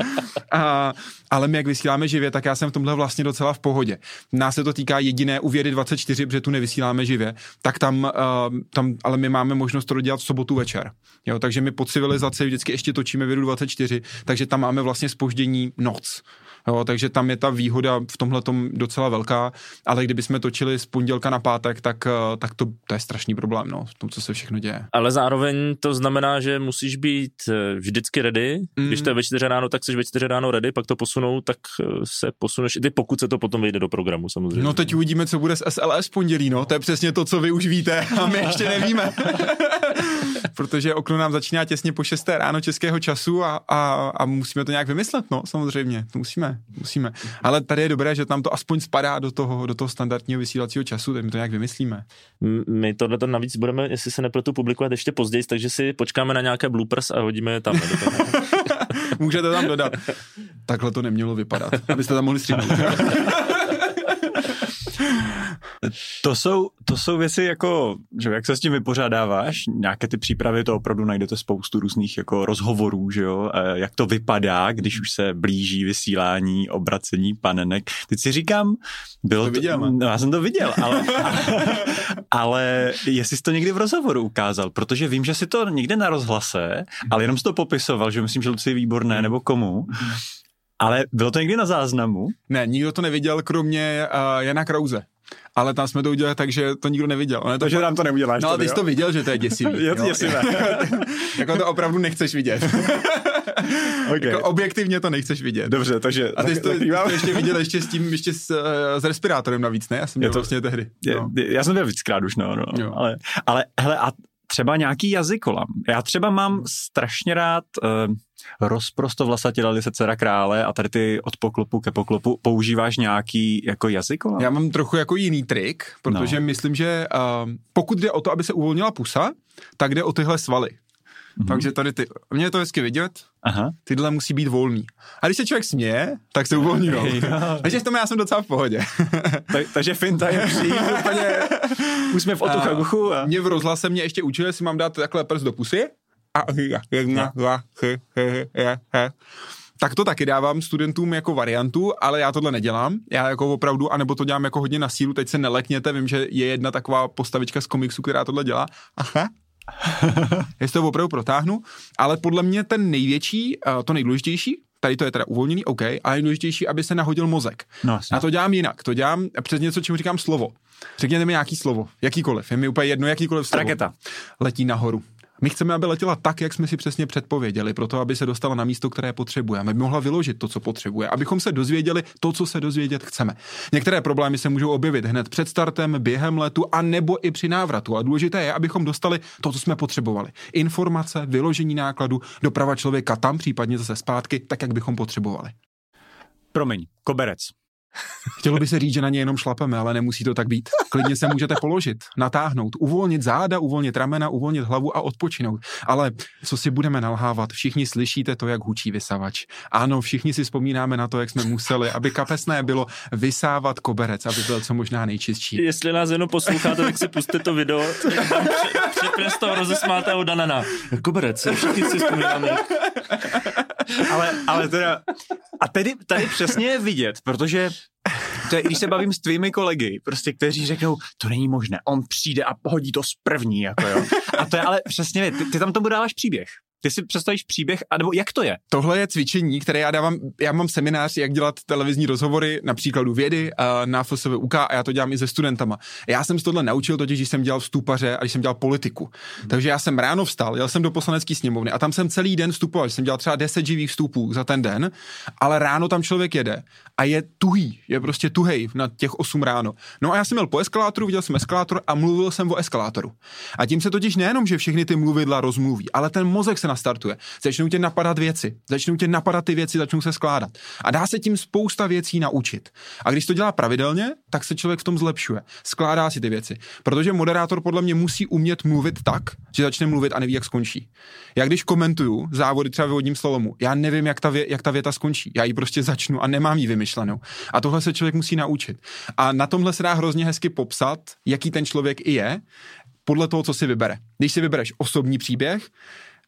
A, ale my, jak vysíláme živě, tak já jsem v tomhle vlastně docela v pohodě. Nás se to týká jediné u Vědy 24, protože tu nevysíláme živě, tak tam, uh, tam ale my máme možnost to dělat v sobotu večer. Jo, takže my po civilizaci vždycky ještě točíme Vědu 24, takže tam máme vlastně spoždění noc. Jo, takže tam je ta výhoda v tomhle docela velká, ale kdybychom točili z pondělka na pátek, tak, eh, tak to, to je strašný problém, no, v tom, co se všechno děje. Ale zároveň to znamená, že musíš být eh, vždycky ready. Mm. Když to je ve čtyři ráno, tak jsi ve čtyři ráno ready, pak to posunou, tak eh, se posuneš i ty, pokud se to potom vyjde do programu, samozřejmě. No teď uvidíme, co bude s SLS pondělí, no, to je přesně to, co vy už víte a my ještě nevíme. <laughs> Protože okno nám začíná těsně po 6 ráno českého času a, a, a musíme to nějak vymyslet, no, samozřejmě, musíme musíme. Ale tady je dobré, že tam to aspoň spadá do toho, do toho standardního vysílacího času, tak my to nějak vymyslíme. My tohle to navíc budeme, jestli se nepletu, publikovat ještě později, takže si počkáme na nějaké bloopers a hodíme je tam. <laughs> Můžete tam dodat. Takhle to nemělo vypadat, abyste tam mohli stříhat. <laughs> To jsou, to jsou věci jako, že jak se s tím vypořádáváš, nějaké ty přípravy, to opravdu najdete spoustu různých jako rozhovorů, že jo, jak to vypadá, když už se blíží vysílání, obracení panenek. Teď si říkám, bylo to, viděl, no, já jsem to viděl, ale, <laughs> ale jestli jsi to někdy v rozhovoru ukázal, protože vím, že si to někde na rozhlase, ale jenom jsi to popisoval, že myslím, že to je výborné, nebo komu, ale bylo to někdy na záznamu? Ne, nikdo to neviděl, kromě uh, Jana Krauze ale tam jsme to udělali tak, že to nikdo neviděl. Ono Takže nám to neuděláš. No, ale ty jsi to viděl, že to je děsivý. <laughs> je to děsivé. <laughs> jako to opravdu nechceš vidět. <laughs> okay. jako objektivně to nechceš vidět. Dobře, takže... A ty jsi to, ty to ještě viděl ještě s tím, ještě s, uh, s respirátorem navíc, ne? Já jsem měl to, vlastně tehdy. No. Je, já jsem byl víckrát už, no, no. Ale, ale hele, a třeba nějaký jazykolam. Já třeba mám strašně rád uh, rozprosto vlasatě se dcera krále a tady ty od poklopu ke poklopu používáš nějaký jako jazykolam? Já mám trochu jako jiný trik, protože no. myslím, že uh, pokud jde o to, aby se uvolnila pusa, tak jde o tyhle svaly. Mm-hmm. Takže tady ty, mě je to hezky vidět, Aha. tyhle musí být volný. A když se člověk směje, tak se uvolní no. Takže v tom já jsem docela v pohodě. <laughs> tak, takže finta je přijít úplně úsměv od ucha guchu. A... Mě v rozhlase mě ještě učili, jestli mám dát takhle prst do pusy. A jedna, dva, chy, chy, je, he tak to taky dávám studentům jako variantu, ale já tohle nedělám. Já jako opravdu, anebo to dělám jako hodně na sílu, teď se nelekněte, vím, že je jedna taková postavička z komiksu, která tohle dělá. Aha, <laughs> jestli to opravdu protáhnu, ale podle mě ten největší, eh, to nejdůležitější, tady to je teda uvolněný, OK, ale nejdůležitější, aby se nahodil mozek. No, a to dělám jinak, to dělám přes něco, čemu říkám slovo. Řekněte mi nějaký slovo, jakýkoliv, je mi úplně jedno, jakýkoliv slovo. Raketa. Letí nahoru. My chceme, aby letěla tak, jak jsme si přesně předpověděli, proto aby se dostala na místo, které potřebuje, aby mohla vyložit to, co potřebuje, abychom se dozvěděli to, co se dozvědět chceme. Některé problémy se můžou objevit hned před startem, během letu a nebo i při návratu. A důležité je, abychom dostali to, co jsme potřebovali. Informace, vyložení nákladu, doprava člověka tam, případně zase zpátky, tak, jak bychom potřebovali. Promiň, koberec. Chtělo by se říct, že na ně jenom šlapeme, ale nemusí to tak být. Klidně se můžete položit, natáhnout, uvolnit záda, uvolnit ramena, uvolnit hlavu a odpočinout. Ale co si budeme nalhávat? Všichni slyšíte to, jak hučí vysavač. Ano, všichni si vzpomínáme na to, jak jsme museli, aby kapesné bylo vysávat koberec, aby byl co možná nejčistší. Jestli nás jenom posloucháte, tak si puste to video. Před toho rozesmátého Danana. Koberec, všichni si vzpomínáme. Ale, ale teda, a tedy tady přesně je vidět, protože to je, když se bavím s tvými kolegy, prostě, kteří řeknou, to není možné, on přijde a hodí to z první, jako jo. A to je ale přesně, ty, ty tam tomu dáváš příběh. Ty si představíš příběh, anebo jak to je? Tohle je cvičení, které já dávám, já mám seminář, jak dělat televizní rozhovory, například vědy na FSVUK a já to dělám i se studentama. Já jsem se tohle naučil totiž, když jsem dělal vstupaře a když jsem dělal politiku. Hmm. Takže já jsem ráno vstal, jel jsem do poslanecké sněmovny a tam jsem celý den vstupoval, jsem dělal třeba 10 živých vstupů za ten den, ale ráno tam člověk jede a je tuhý, je prostě tuhej na těch 8 ráno. No a já jsem měl po eskalátoru, viděl jsem eskalátor a mluvil jsem o eskalátoru. A tím se totiž nejenom, že všechny ty mluvidla rozmluví, ale ten mozek se nastartuje. Začnou tě napadat věci, začnou tě napadat ty věci, začnou se skládat. A dá se tím spousta věcí naučit. A když to dělá pravidelně, tak se člověk v tom zlepšuje. Skládá si ty věci. Protože moderátor podle mě musí umět mluvit tak, že začne mluvit a neví, jak skončí. Já když komentuju závody třeba vyvodním slovomu, já nevím, jak ta, vě, jak ta věta skončí. Já ji prostě začnu a nemám ji vymyšlenou. A tohle se člověk musí naučit. A na tomhle se dá hrozně hezky popsat, jaký ten člověk i je, podle toho, co si vybere. Když si vybereš osobní příběh,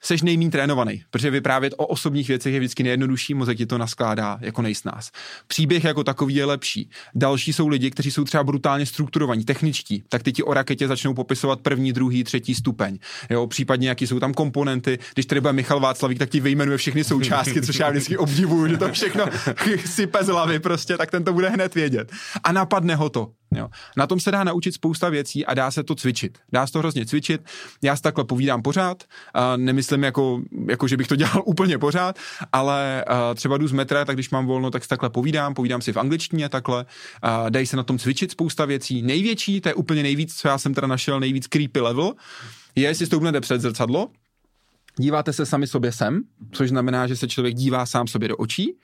seš nejmín trénovaný, protože vyprávět o osobních věcech je vždycky nejjednodušší, mozek ti to naskládá jako nejsnás. Příběh jako takový je lepší. Další jsou lidi, kteří jsou třeba brutálně strukturovaní, techničtí, tak ty ti o raketě začnou popisovat první, druhý, třetí stupeň. Jo, případně jaký jsou tam komponenty. Když bude Michal Václavík, tak ti vyjmenuje všechny součástky, což já vždycky obdivuju, že to všechno <laughs> sype z hlavy prostě, tak ten to bude hned vědět. A napadne ho to. Jo. Na tom se dá naučit spousta věcí a dá se to cvičit. Dá se to hrozně cvičit. Já si takhle povídám pořád. A nemyslím jako, jako, že bych to <laughs> dělal úplně pořád, ale třeba jdu z metra, tak když mám volno, tak si takhle povídám. Povídám si v angličtině takhle. A dají se na tom cvičit spousta věcí. Největší, to je úplně nejvíc, co já jsem teda našel, nejvíc creepy level, je, jestli stoupnete před zrcadlo, díváte se sami sobě sem, což znamená, že se člověk dívá sám sobě do očí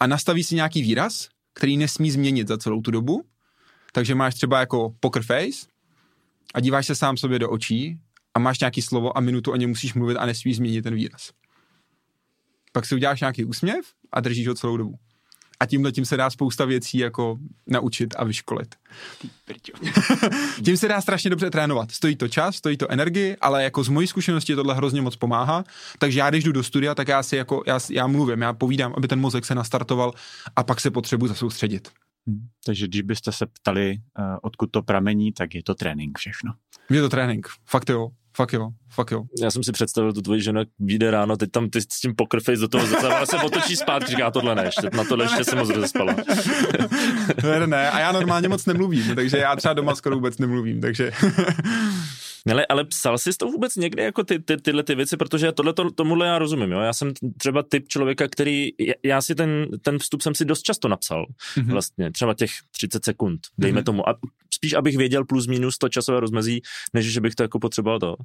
a nastaví si nějaký výraz, který nesmí změnit za celou tu dobu takže máš třeba jako poker face a díváš se sám sobě do očí a máš nějaký slovo a minutu o něm musíš mluvit a nesmíš změnit ten výraz. Pak si uděláš nějaký úsměv a držíš ho celou dobu. A tímhle tím se dá spousta věcí jako naučit a vyškolit. <laughs> tím se dá strašně dobře trénovat. Stojí to čas, stojí to energii, ale jako z mojí zkušenosti tohle hrozně moc pomáhá. Takže já, když jdu do studia, tak já si jako, já, já mluvím, já povídám, aby ten mozek se nastartoval a pak se potřebuji zasoustředit. Hmm. Takže když byste se ptali, uh, odkud to pramení, tak je to trénink všechno. Je to trénink, fakt jo. Fakt jo, fakt jo. Já jsem si představil tu tvoji ženu, jak vyjde ráno, teď tam ty s tím poker face do toho zrcadla se otočí zpátky, říká tohle ne, ještě, na tohle ještě jsem moc rozespala. ne, ne, a já normálně moc nemluvím, takže já třeba doma skoro vůbec nemluvím, takže... Ale, ale psal jsi to vůbec někde jako ty, ty, tyhle ty věci, protože tohle to, tomuhle já rozumím, jo? Já jsem třeba typ člověka, který, já si ten, ten vstup jsem si dost často napsal, mm-hmm. vlastně, třeba těch 30 sekund, dejme mm-hmm. tomu. A spíš, abych věděl plus minus to časové rozmezí, než že bych to jako potřeboval to.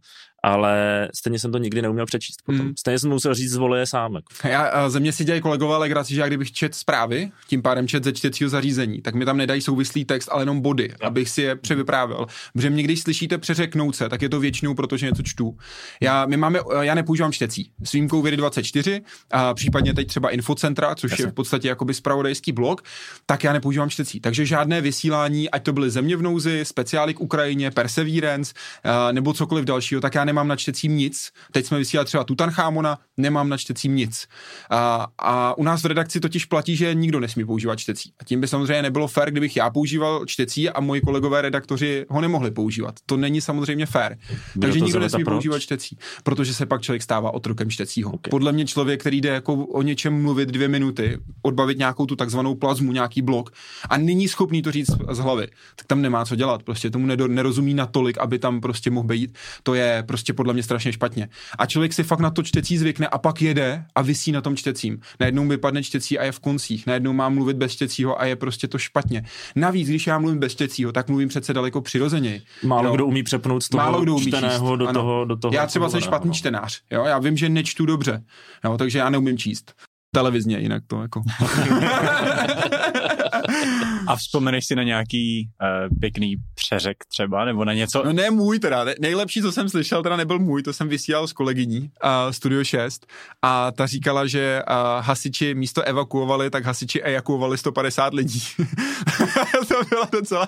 Ale stejně jsem to nikdy neuměl přečíst potom. Mm. Stejně jsem musel říct, zvole je sám. Jako. Já, ze mě si dělají kolegové legraci, že já kdybych čet zprávy, tím pádem čet ze čtecího zařízení, tak mi tam nedají souvislý text, ale jenom body, abych si je převyprávěl. Protože mě, když slyšíte přeřeknout se, tak je to většinou, protože něco čtu. Já, my máme, já nepoužívám čtecí. S výjimkou Vědy 24, a případně teď třeba Infocentra, což Jasne. je v podstatě jakoby spravodajský blog, tak já nepoužívám čtecí. Takže žádné vysílání, ať to byly země v nouzi, speciály k Ukrajině, Perseverance nebo cokoliv dalšího, tak já nemám na čtecím nic. Teď jsme vysílali třeba Tutanchamona, nemám na čtecím nic. A, a u nás v redakci totiž platí, že nikdo nesmí používat čtecí. A tím by samozřejmě nebylo fér, kdybych já používal čtecí a moji kolegové redaktoři ho nemohli používat. To není samozřejmě fér. Takže nikdo nesmí proč? používat čtecí, protože se pak člověk stává otrokem čtecího. Okay. Podle mě člověk, který jde jako o něčem mluvit dvě minuty, odbavit nějakou tu takzvanou plazmu, nějaký blok a není schopný to říct z hlavy, tak tam nemá co dělat. Prostě tomu nerozumí natolik, aby tam prostě mohl být. To je prostě podle mě strašně špatně. A člověk si fakt na to čtecí zvykne a pak jede a vysí na tom čtecím. Najednou vypadne čtecí a je v koncích. Najednou má mluvit bez čtecího a je prostě to špatně. Navíc, když já mluvím bez čtecího, tak mluvím přece daleko přirozeněji. Málo jo? kdo umí přepnout z toho Málo kdo umí čteného do toho, do toho. Já třeba jsem špatný no. čtenář. Jo? Já vím, že nečtu dobře. Jo? Takže já neumím číst televizně, jinak to jako. <laughs> <laughs> <laughs> A vzpomeneš si na nějaký uh, pěkný přeřek třeba, nebo na něco? No ne můj teda, ne, nejlepší, co jsem slyšel, teda nebyl můj, to jsem vysílal s kolegyní uh, Studio 6 a ta říkala, že uh, hasiči místo evakuovali, tak hasiči ejakuovali 150 lidí. <laughs> to bylo docela...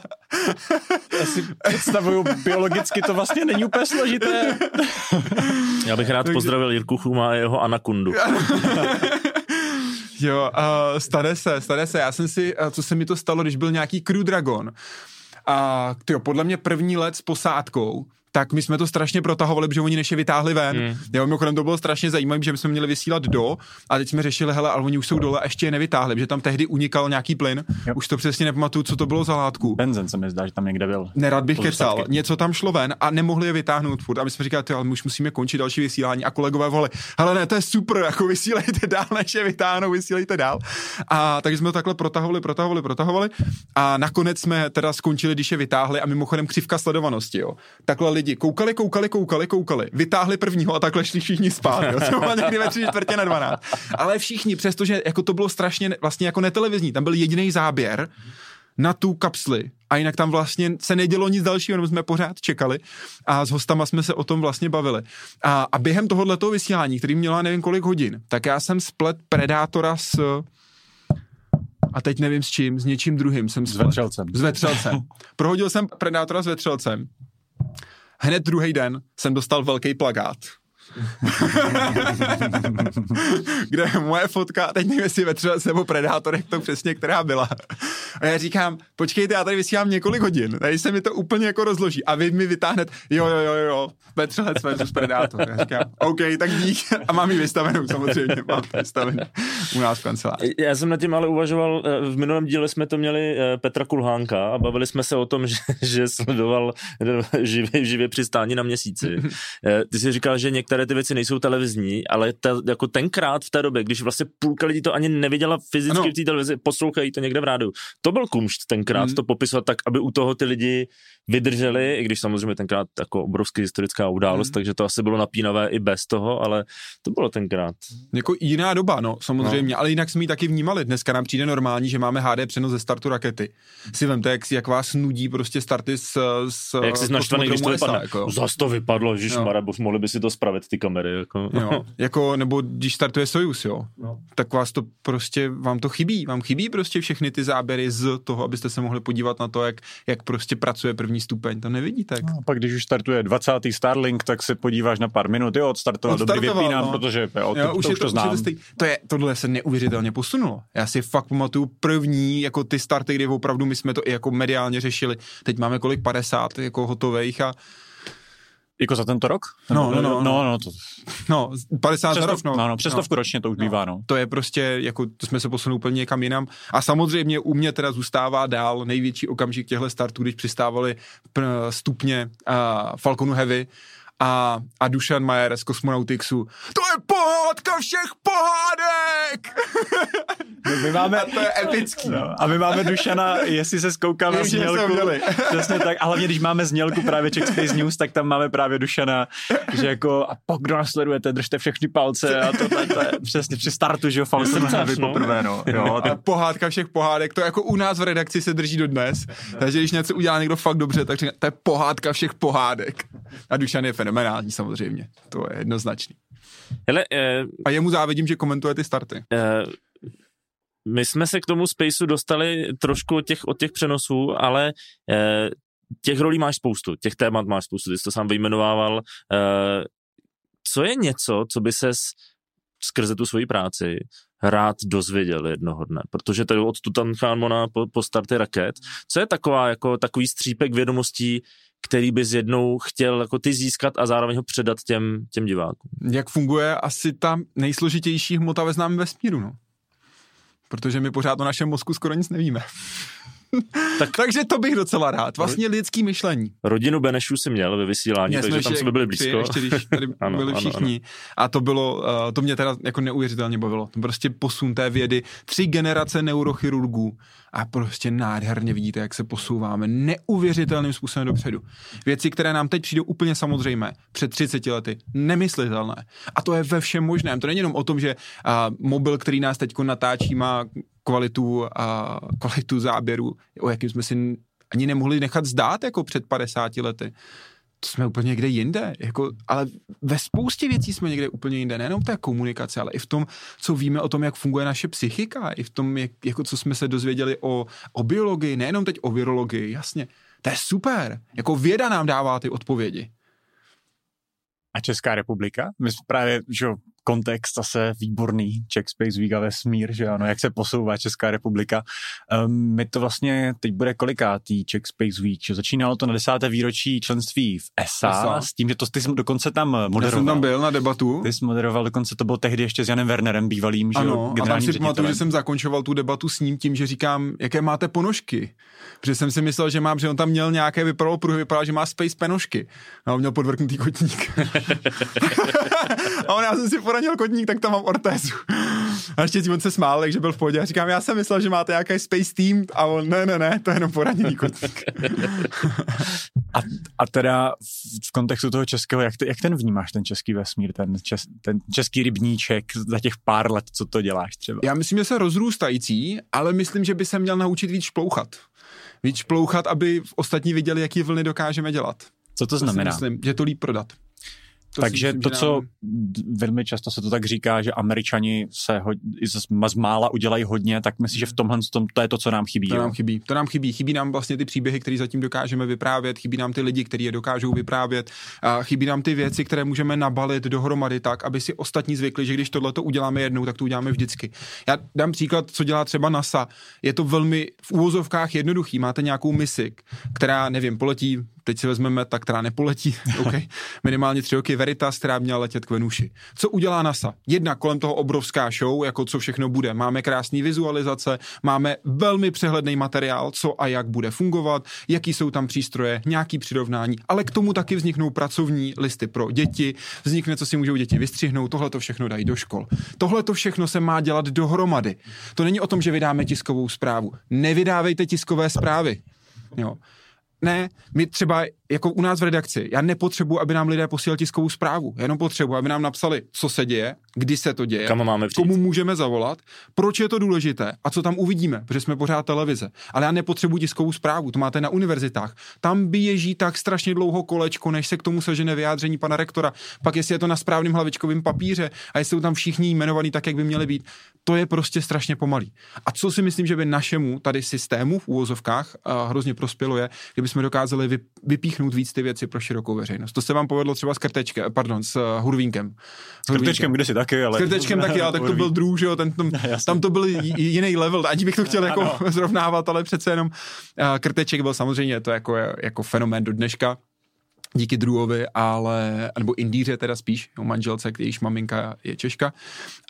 Já si představuju, biologicky to vlastně není úplně složité. Já bych rád pozdravil Jirku Chuma a jeho anakundu. <laughs> Jo, uh, stane se, stane se. Já jsem si, uh, co se mi to stalo, když byl nějaký Crew Dragon. A tyjo, podle mě první let s posádkou, tak my jsme to strašně protahovali, protože oni než je vytáhli ven. Hmm. Jo, mimochodem to bylo strašně zajímavé, že jsme měli vysílat do a teď jsme řešili, hele, ale oni už jsou dole a ještě je nevytáhli, že tam tehdy unikal nějaký plyn. Jo. Už to přesně nepamatuju, co to bylo za látku. Benzen se mi zdá, že tam někde byl. Nerad bych kecal. Něco tam šlo ven a nemohli je vytáhnout furt. A my jsme říkali, ale my už musíme končit další vysílání a kolegové vole, hele ne, to je super, jako vysílejte dál, než je vytáhnou, vysílejte dál. A takže jsme to takhle protahovali, protahovali, protahovali a nakonec jsme teda skončili, když je vytáhli a mimochodem křivka sledovanosti, jo. Takhle lidi koukali, koukali, koukali, koukali, vytáhli prvního a takhle šli všichni spát, jo. Někdy ve tři čtvrtě na 12. Ale všichni, přestože jako to bylo strašně vlastně jako netelevizní, tam byl jediný záběr, na tu kapsli a jinak tam vlastně se nedělo nic dalšího, jenom jsme pořád čekali a s hostama jsme se o tom vlastně bavili. A, a během tohoto vysílání, který měla nevím kolik hodin, tak já jsem splet Predátora s a teď nevím s čím, s něčím druhým jsem splet. S vetřelcem. S vetřelcem. Prohodil jsem Predátora s vetřelcem. Hned druhý den jsem dostal velký plagát <laughs> kde moje fotka, teď nevím, jestli vetřel nebo Predátor, jak to přesně, která byla. A já říkám, počkejte, já tady vysílám několik hodin, tady se mi to úplně jako rozloží a vy mi vytáhnete, jo, jo, jo, jo, Vetřelec versus Predátor. Já říkám, OK, tak dík. A mám ji vystavenou samozřejmě, mám vystavenou u nás v kanceláři. Já jsem nad tím ale uvažoval, eh, v minulém díle jsme to měli eh, Petra Kulhánka a bavili jsme se o tom, <laughs> že, že sledoval eh, <laughs> živě, živě přistání na měsíci. Ty jsi říkal, že některé ty věci nejsou televizní, ale ta, jako tenkrát v té době, když vlastně půlka lidí to ani neviděla fyzicky ano. v té televizi, poslouchají to někde v rádu. To byl kumšt tenkrát, hmm. to popisovat tak, aby u toho ty lidi vydrželi, i když samozřejmě tenkrát jako obrovský historická událost, hmm. takže to asi bylo napínavé i bez toho, ale to bylo tenkrát. Jako jiná doba, no, samozřejmě, no. ale jinak jsme ji taky vnímali. Dneska nám přijde normální, že máme HD přenos ze startu rakety. Si vemte, jak, jak vás nudí prostě starty s, s Jak jsi naštvaný, když to vypadne. Jako. Zas to vypadlo, že mohli by si to spravit ty kamery. Jako. Jo, jako, nebo když startuje Sojus, jo, no. tak vás to prostě, vám to chybí. Vám chybí prostě všechny ty záběry z toho, abyste se mohli podívat na to, jak, jak prostě pracuje první stupeň. To nevidíte. No, pak když už startuje 20. Starlink, tak se podíváš na pár minut, jo, odstartoval, dobrý vypínám, no. protože jo, to, jo, už, to, už to, to znám. Už to je, tohle se neuvěřitelně posunulo. Já si fakt pamatuju první, jako ty starty, kdy opravdu my jsme to i jako mediálně řešili. Teď máme kolik 50 jako hotových a jako za tento rok? No, no, no. No, no, to... no 50 za rok, no. No, no přestovku no. ročně to už no. bývá, no. To je prostě, jako, to jsme se posunuli úplně někam jinam. A samozřejmě u mě teda zůstává dál největší okamžik těchto startů, když přistávali stupně uh, Falconu Heavy a, a Dušan Majer z Cosmonautixu. To je pohádka všech pohádek! <laughs> No, my máme, a to je epický. No, a my máme Dušana, jestli se zkoukal na znělku. Přesně tak, a hlavně když máme znělku právě Czech Space News, tak tam máme právě Dušana, že jako a po kdo nasledujete, držte všechny palce a to, to, to je přesně při startu, že jo, Falcon no. poprvé, no. Jo, to... A pohádka všech pohádek, to jako u nás v redakci se drží do dnes, takže když něco udělá někdo fakt dobře, tak řekne, to je pohádka všech pohádek. A Dušan je fenomenální samozřejmě, to je jednoznačný. Hele, eh, a jemu závidím, že komentuje ty starty. Eh, my jsme se k tomu Spaceu dostali trošku od těch, od těch přenosů, ale eh, těch rolí máš spoustu, těch témat máš spoustu, ty jsi to sám vyjmenovával. Eh, co je něco, co by ses skrze tu svoji práci rád dozvěděl jednoho dne, protože to je od Tutanchamona po, po starty raket. Co je taková, jako takový střípek vědomostí, který bys jednou chtěl jako ty získat a zároveň ho předat těm, těm divákům? Jak funguje asi ta nejsložitější hmota ve známém vesmíru, no? Protože my pořád o našem mozku skoro nic nevíme. <laughs> tak, takže to bych docela rád. Vlastně lidský myšlení. Rodinu Benešů si měl ve vysílání, takže tam jsme byli blízko. Ještě když tady <laughs> ano, byli všichni. Ano, ano. A to bylo, uh, to mě teda jako neuvěřitelně bavilo. To prostě posun té vědy. Tři generace neurochirurgů a prostě nádherně vidíte, jak se posouváme neuvěřitelným způsobem dopředu. Věci, které nám teď přijdou úplně samozřejmé, před 30 lety, nemyslitelné. A to je ve všem možném. To není jenom o tom, že uh, mobil, který nás teď natáčí, má kvalitu, a kvalitu záběru, o jakým jsme si ani nemohli nechat zdát jako před 50 lety. To jsme úplně někde jinde, jako, ale ve spoustě věcí jsme někde úplně jinde, nejenom té komunikace, ale i v tom, co víme o tom, jak funguje naše psychika, i v tom, jak, jako co jsme se dozvěděli o, o biologii, nejenom teď o virologii, jasně. To je super, jako věda nám dává ty odpovědi. A Česká republika? My jsme právě, že kontext zase výborný, Czech Space Week a vesmír, že ano, jak se posouvá Česká republika. Um, my to vlastně, teď bude kolikátý Czech Space Week, že začínalo to na desáté výročí členství v ESA, ESA. s tím, že to ty jsi dokonce tam moderoval. Já jsem tam byl na debatu. Ty jsi moderoval, dokonce to bylo tehdy ještě s Janem Wernerem bývalým, že Ano, a tam si pamatuju, že jsem zakončoval tu debatu s ním tím, že říkám, jaké máte ponožky. Protože jsem si myslel, že má, že on tam měl nějaké vypadalo pruhy, vypadá, že má space penožky. A on měl podvrknutý kotník. <laughs> a on, já jsem si poranil kotník, tak tam mám ortézu. A ještě on se smál, takže byl v pohodě. A říkám, já jsem myslel, že máte nějaký space team a on, ne, ne, ne, to je jenom poraněný kotník. a, a teda v kontextu toho českého, jak, te, jak ten vnímáš, ten český vesmír, ten, čes, ten český rybníček za těch pár let, co to děláš třeba? Já myslím, že se rozrůstající, ale myslím, že by se měl naučit víc šplouchat. Víc šplouchat, aby ostatní viděli, jaký vlny dokážeme dělat. Co to znamená? Myslím, že to líp prodat. To Takže myslím, to, nám... co velmi často se to tak říká, že američani se ho, z mála udělají hodně, tak myslím, že v tomhle tom, to je to, co nám chybí. To jo? nám chybí. To nám chybí. Chybí nám vlastně ty příběhy, které zatím dokážeme vyprávět, chybí nám ty lidi, kteří je dokážou vyprávět, a chybí nám ty věci, které můžeme nabalit dohromady tak, aby si ostatní zvykli, že když tohle to uděláme jednou, tak to uděláme vždycky. Já dám příklad, co dělá třeba NASA. Je to velmi v úvozovkách jednoduchý. Máte nějakou misi, která, nevím, poletí teď si vezmeme ta, která nepoletí, <laughs> okay. minimálně tři roky Veritas, která měla letět k Venuši. Co udělá NASA? Jedna kolem toho obrovská show, jako co všechno bude. Máme krásné vizualizace, máme velmi přehledný materiál, co a jak bude fungovat, jaký jsou tam přístroje, nějaký přirovnání, ale k tomu taky vzniknou pracovní listy pro děti, vznikne, co si můžou děti vystřihnout, tohle to všechno dají do škol. Tohle to všechno se má dělat dohromady. To není o tom, že vydáme tiskovou zprávu. Nevydávejte tiskové zprávy. Jo. Ne, my třeba jako u nás v redakci, já nepotřebuji, aby nám lidé posílali tiskovou zprávu. Já jenom potřebuji, aby nám napsali, co se děje, kdy se to děje, Kam máme komu můžeme zavolat, proč je to důležité a co tam uvidíme, protože jsme pořád televize. Ale já nepotřebuji tiskovou zprávu, to máte na univerzitách. Tam běží tak strašně dlouho kolečko, než se k tomu sežene vyjádření pana rektora. Pak jestli je to na správném hlavičkovém papíře a jestli jsou tam všichni jmenovaní tak, jak by měli být, to je prostě strašně pomalý. A co si myslím, že by našemu tady systému v úvozovkách hrozně prospělo je, kdyby jsme dokázali vypíchnout víc ty věci pro širokou veřejnost. To se vám povedlo třeba s krtečkem, pardon, s uh, Hurvínkem. S krtečkem kde si taky, ale... S krtečkem taky, ale tak to byl druh, že jo, ten, tam, <laughs> tam to byl jiný level, ať bych to chtěl jako <laughs> zrovnávat, ale přece jenom uh, krteček byl samozřejmě to jako, jako fenomén do dneška díky druhovi, ale, nebo Indíře teda spíš, o manželce, jejíž maminka je Češka,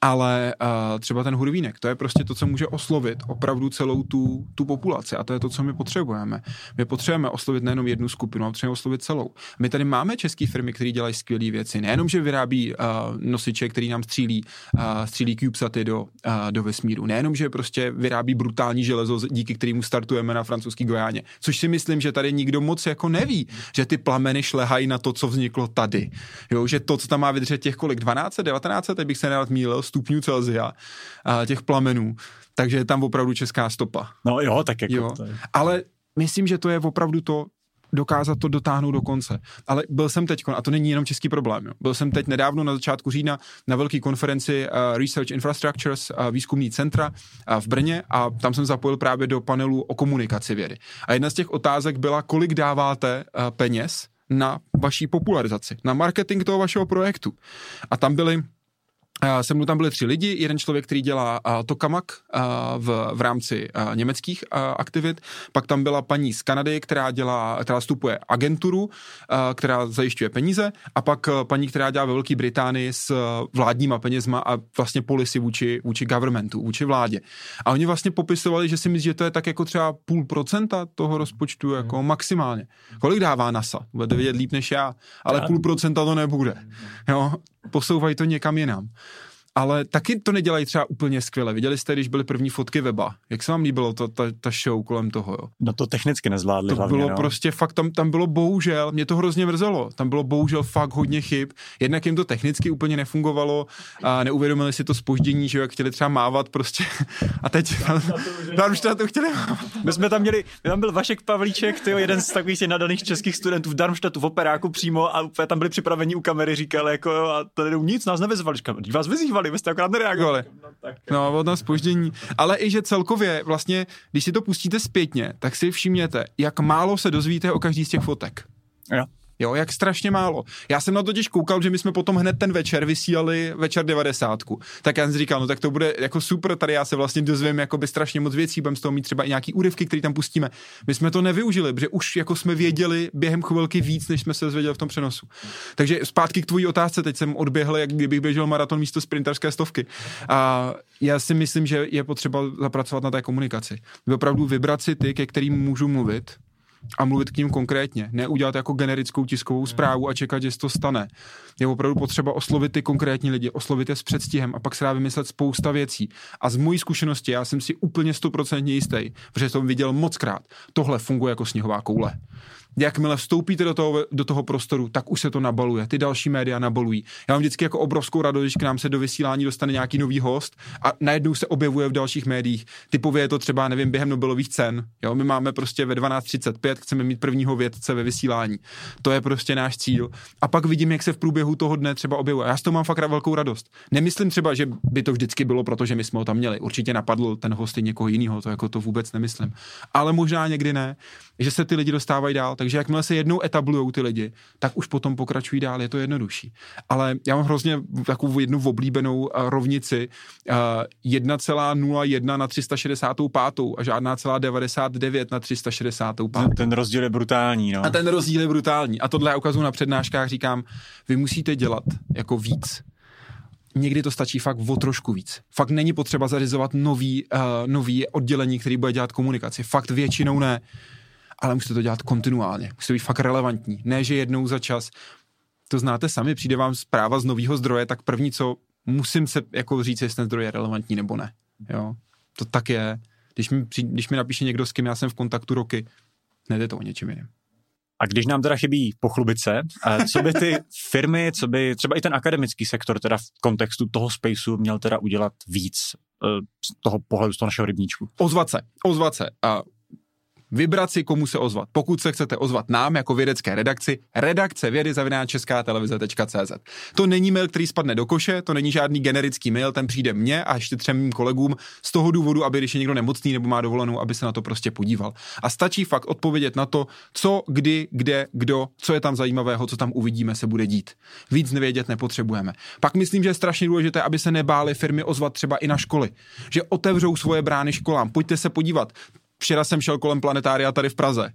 ale uh, třeba ten hurvínek, to je prostě to, co může oslovit opravdu celou tu, tu populaci a to je to, co my potřebujeme. My potřebujeme oslovit nejenom jednu skupinu, ale potřebujeme oslovit celou. My tady máme české firmy, které dělají skvělé věci, nejenom, že vyrábí uh, nosiče, který nám střílí, uh, střílí CubeSaty do, uh, do vesmíru, nejenom, že prostě vyrábí brutální železo, díky kterému startujeme na francouzský Gojáně, což si myslím, že tady nikdo moc jako neví, že ty plameny šlehají na to, co vzniklo tady. Jo, že to, co tam má vydržet těch kolik, 12, 19, teď bych se nerad mílil, stupňů Celzia, a těch plamenů, takže je tam opravdu česká stopa. No jo, tak jako jo. To je... Ale myslím, že to je opravdu to, dokázat to dotáhnout do konce. Ale byl jsem teď, a to není jenom český problém, jo. byl jsem teď nedávno na začátku října na velké konferenci uh, Research Infrastructures, uh, výzkumní centra uh, v Brně a tam jsem zapojil právě do panelu o komunikaci vědy. A jedna z těch otázek byla, kolik dáváte uh, peněz na vaší popularizaci, na marketing toho vašeho projektu. A tam byly se mnou tam byli tři lidi, jeden člověk, který dělá uh, tokamak uh, v, v rámci uh, německých uh, aktivit, pak tam byla paní z Kanady, která dělá, která vstupuje agenturu, uh, která zajišťuje peníze a pak uh, paní, která dělá ve Velké Británii s uh, vládníma penězma a vlastně policy vůči, vůči governmentu, vůči vládě. A oni vlastně popisovali, že si myslí, že to je tak jako třeba půl procenta toho rozpočtu jako hmm. maximálně. Kolik dává NASA? Budete vědět líp než já, ale půl procenta to nebude. Jo? Posouvají to někam jinam ale taky to nedělají třeba úplně skvěle. Viděli jste, když byly první fotky weba. Jak se vám líbilo to, ta, ta show kolem toho? Jo? No to technicky nezvládli. To hlavně, bylo no. prostě fakt, tam, tam bylo bohužel, mě to hrozně mrzelo, tam bylo bohužel fakt hodně chyb. Jednak jim to technicky úplně nefungovalo a neuvědomili si to spoždění, že jak chtěli třeba mávat prostě. <laughs> A teď Darmstadtu <laughs> chtěli mávat. My jsme tam měli, tam byl Vašek Pavlíček, tyjo, jeden z takových těch nadaných českých studentů v Darmstadtu v operáku přímo a tam byli připraveni u kamery, říkali jako a tady nic, nás nevyzvali, říkali, vás vyzývali nereagovali, vy jste akorát nereagovali. No, tak. no od spoždění. Ale i že celkově vlastně, když si to pustíte zpětně, tak si všimněte, jak málo se dozvíte o každý z těch fotek. Jo. Jo, jak strašně málo. Já jsem na to totiž koukal, že my jsme potom hned ten večer vysílali večer 90. Tak já jsem říkal, no tak to bude jako super, tady já se vlastně dozvím jako by strašně moc věcí, budeme z toho mít třeba i nějaký úryvky, které tam pustíme. My jsme to nevyužili, protože už jako jsme věděli během chvilky víc, než jsme se dozvěděli v tom přenosu. Takže zpátky k tvojí otázce, teď jsem odběhl, jak kdybych běžel maraton místo sprinterské stovky. A já si myslím, že je potřeba zapracovat na té komunikaci. Opravdu vybrat si ty, ke kterým můžu mluvit, a mluvit k ním konkrétně. Neudělat jako generickou tiskovou zprávu a čekat, že se to stane. Je opravdu potřeba oslovit ty konkrétní lidi, oslovit je s předstihem a pak se dá vymyslet spousta věcí. A z mojí zkušenosti, já jsem si úplně stoprocentně jistý, protože jsem viděl moc krát, tohle funguje jako sněhová koule jakmile vstoupíte do toho, do toho prostoru, tak už se to nabaluje. Ty další média nabalují. Já mám vždycky jako obrovskou radost, když k nám se do vysílání dostane nějaký nový host a najednou se objevuje v dalších médiích. Typově je to třeba, nevím, během Nobelových cen. Jo, my máme prostě ve 12.35, chceme mít prvního vědce ve vysílání. To je prostě náš cíl. A pak vidím, jak se v průběhu toho dne třeba objevuje. Já s toho mám fakt velkou radost. Nemyslím třeba, že by to vždycky bylo, protože my jsme ho tam měli. Určitě napadl ten host i někoho jiného, to jako to vůbec nemyslím. Ale možná někdy ne, že se ty lidi dostávají dál takže jakmile se jednou etablují ty lidi, tak už potom pokračují dál, je to jednodušší. Ale já mám hrozně takovou jednu oblíbenou uh, rovnici uh, 1,01 na 365 a žádná celá 99 na 365. Ten rozdíl je brutální, no. A ten rozdíl je brutální. A tohle já ukazuju na přednáškách, říkám, vy musíte dělat jako víc někdy to stačí fakt o trošku víc. Fakt není potřeba zařizovat nový, uh, nový oddělení, který bude dělat komunikaci. Fakt většinou ne ale musíte to dělat kontinuálně. Musíte být fakt relevantní. Ne, že jednou za čas. To znáte sami, přijde vám zpráva z nového zdroje, tak první, co musím se jako říct, jestli ten zdroj je relevantní nebo ne. Jo? To tak je. Když mi, když mi napíše někdo, s kým já jsem v kontaktu roky, nejde to o něčem jiném. A když nám teda chybí pochlubit se, co by ty firmy, co by třeba i ten akademický sektor teda v kontextu toho spaceu měl teda udělat víc eh, z toho pohledu, z toho našeho rybníčku? Ozvat se, ozvat se. A vybrat si, komu se ozvat. Pokud se chcete ozvat nám jako vědecké redakci, redakce vědy česká televize.cz. To není mail, který spadne do koše, to není žádný generický mail, ten přijde mně a ještě třem mým kolegům z toho důvodu, aby když je někdo nemocný nebo má dovolenou, aby se na to prostě podíval. A stačí fakt odpovědět na to, co, kdy, kde, kdo, co je tam zajímavého, co tam uvidíme, se bude dít. Víc nevědět nepotřebujeme. Pak myslím, že je strašně důležité, aby se nebály firmy ozvat třeba i na školy, že otevřou svoje brány školám. Pojďte se podívat Včera jsem šel kolem planetária tady v Praze.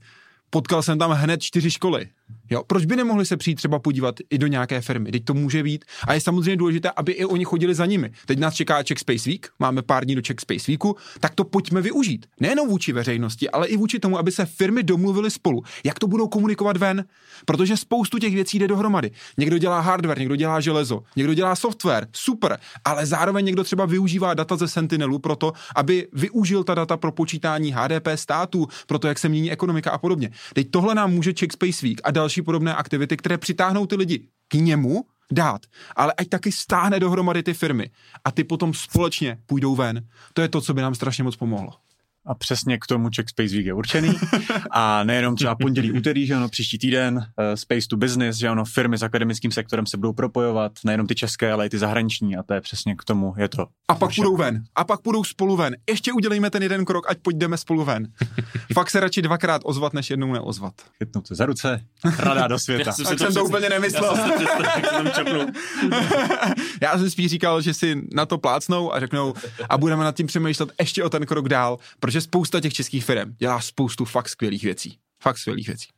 Potkal jsem tam hned čtyři školy. Jo, proč by nemohli se přijít třeba podívat i do nějaké firmy? Teď to může být. A je samozřejmě důležité, aby i oni chodili za nimi. Teď nás čeká Czech Space Week, máme pár dní do Czech Space Weeku, tak to pojďme využít. Nejenom vůči veřejnosti, ale i vůči tomu, aby se firmy domluvily spolu. Jak to budou komunikovat ven? Protože spoustu těch věcí jde dohromady. Někdo dělá hardware, někdo dělá železo, někdo dělá software, super, ale zároveň někdo třeba využívá data ze Sentinelu pro to, aby využil ta data pro počítání HDP států, pro to, jak se mění ekonomika a podobně. Teď tohle nám může Czech Space Week a další další podobné aktivity, které přitáhnou ty lidi k němu dát, ale ať taky stáhne dohromady ty firmy a ty potom společně půjdou ven. To je to, co by nám strašně moc pomohlo. A přesně k tomu Czech Space Week je určený. <laughs> A nejenom třeba pondělí, úterý, že ono příští týden, uh, Space to Business, že ono firmy s akademickým sektorem se budou propojovat, nejenom ty české, ale i ty zahraniční a to je přesně k tomu, je to. A pak půjdou ven. A pak půjdou spolu ven. Ještě udělejme ten jeden krok, ať půjdeme spolu ven. <laughs> Fakt se radši dvakrát ozvat, než jednou neozvat. Chytnout se za ruce, rada do světa. <laughs> tak jsem to úplně nemyslel. Já jsem, Já jsem spíš říkal, že si na to plácnou a řeknou a budeme nad tím přemýšlet ještě o ten krok dál, protože spousta těch českých firm dělá spoustu fakt skvělých věcí. Fakt skvělých věcí.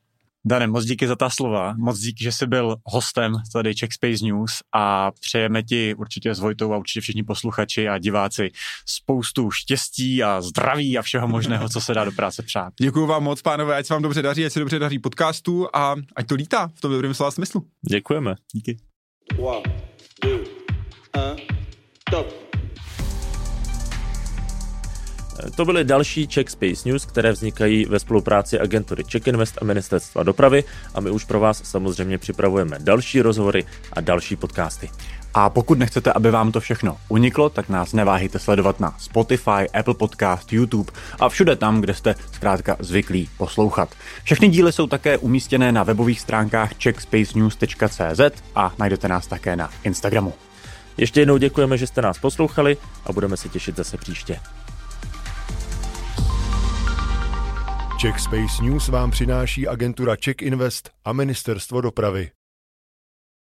Dane, moc díky za ta slova, moc díky, že jsi byl hostem tady Czech Space News a přejeme ti určitě s Vojtou a určitě všichni posluchači a diváci spoustu štěstí a zdraví a všeho možného, co se dá do práce přát. Děkuji vám moc, pánové, ať se vám dobře daří, ať se dobře daří podcastu a ať to lítá v tom dobrém slova smyslu. Děkujeme. Díky. One, two, top. To byly další Czech Space News, které vznikají ve spolupráci agentury Czech Invest a Ministerstva dopravy a my už pro vás samozřejmě připravujeme další rozhovory a další podcasty. A pokud nechcete, aby vám to všechno uniklo, tak nás neváhejte sledovat na Spotify, Apple Podcast, YouTube a všude tam, kde jste zkrátka zvyklí poslouchat. Všechny díly jsou také umístěné na webových stránkách checkspacenews.cz a najdete nás také na Instagramu. Ještě jednou děkujeme, že jste nás poslouchali a budeme se těšit zase příště. Czech Space News vám přináší agentura Czech Invest a Ministerstvo dopravy.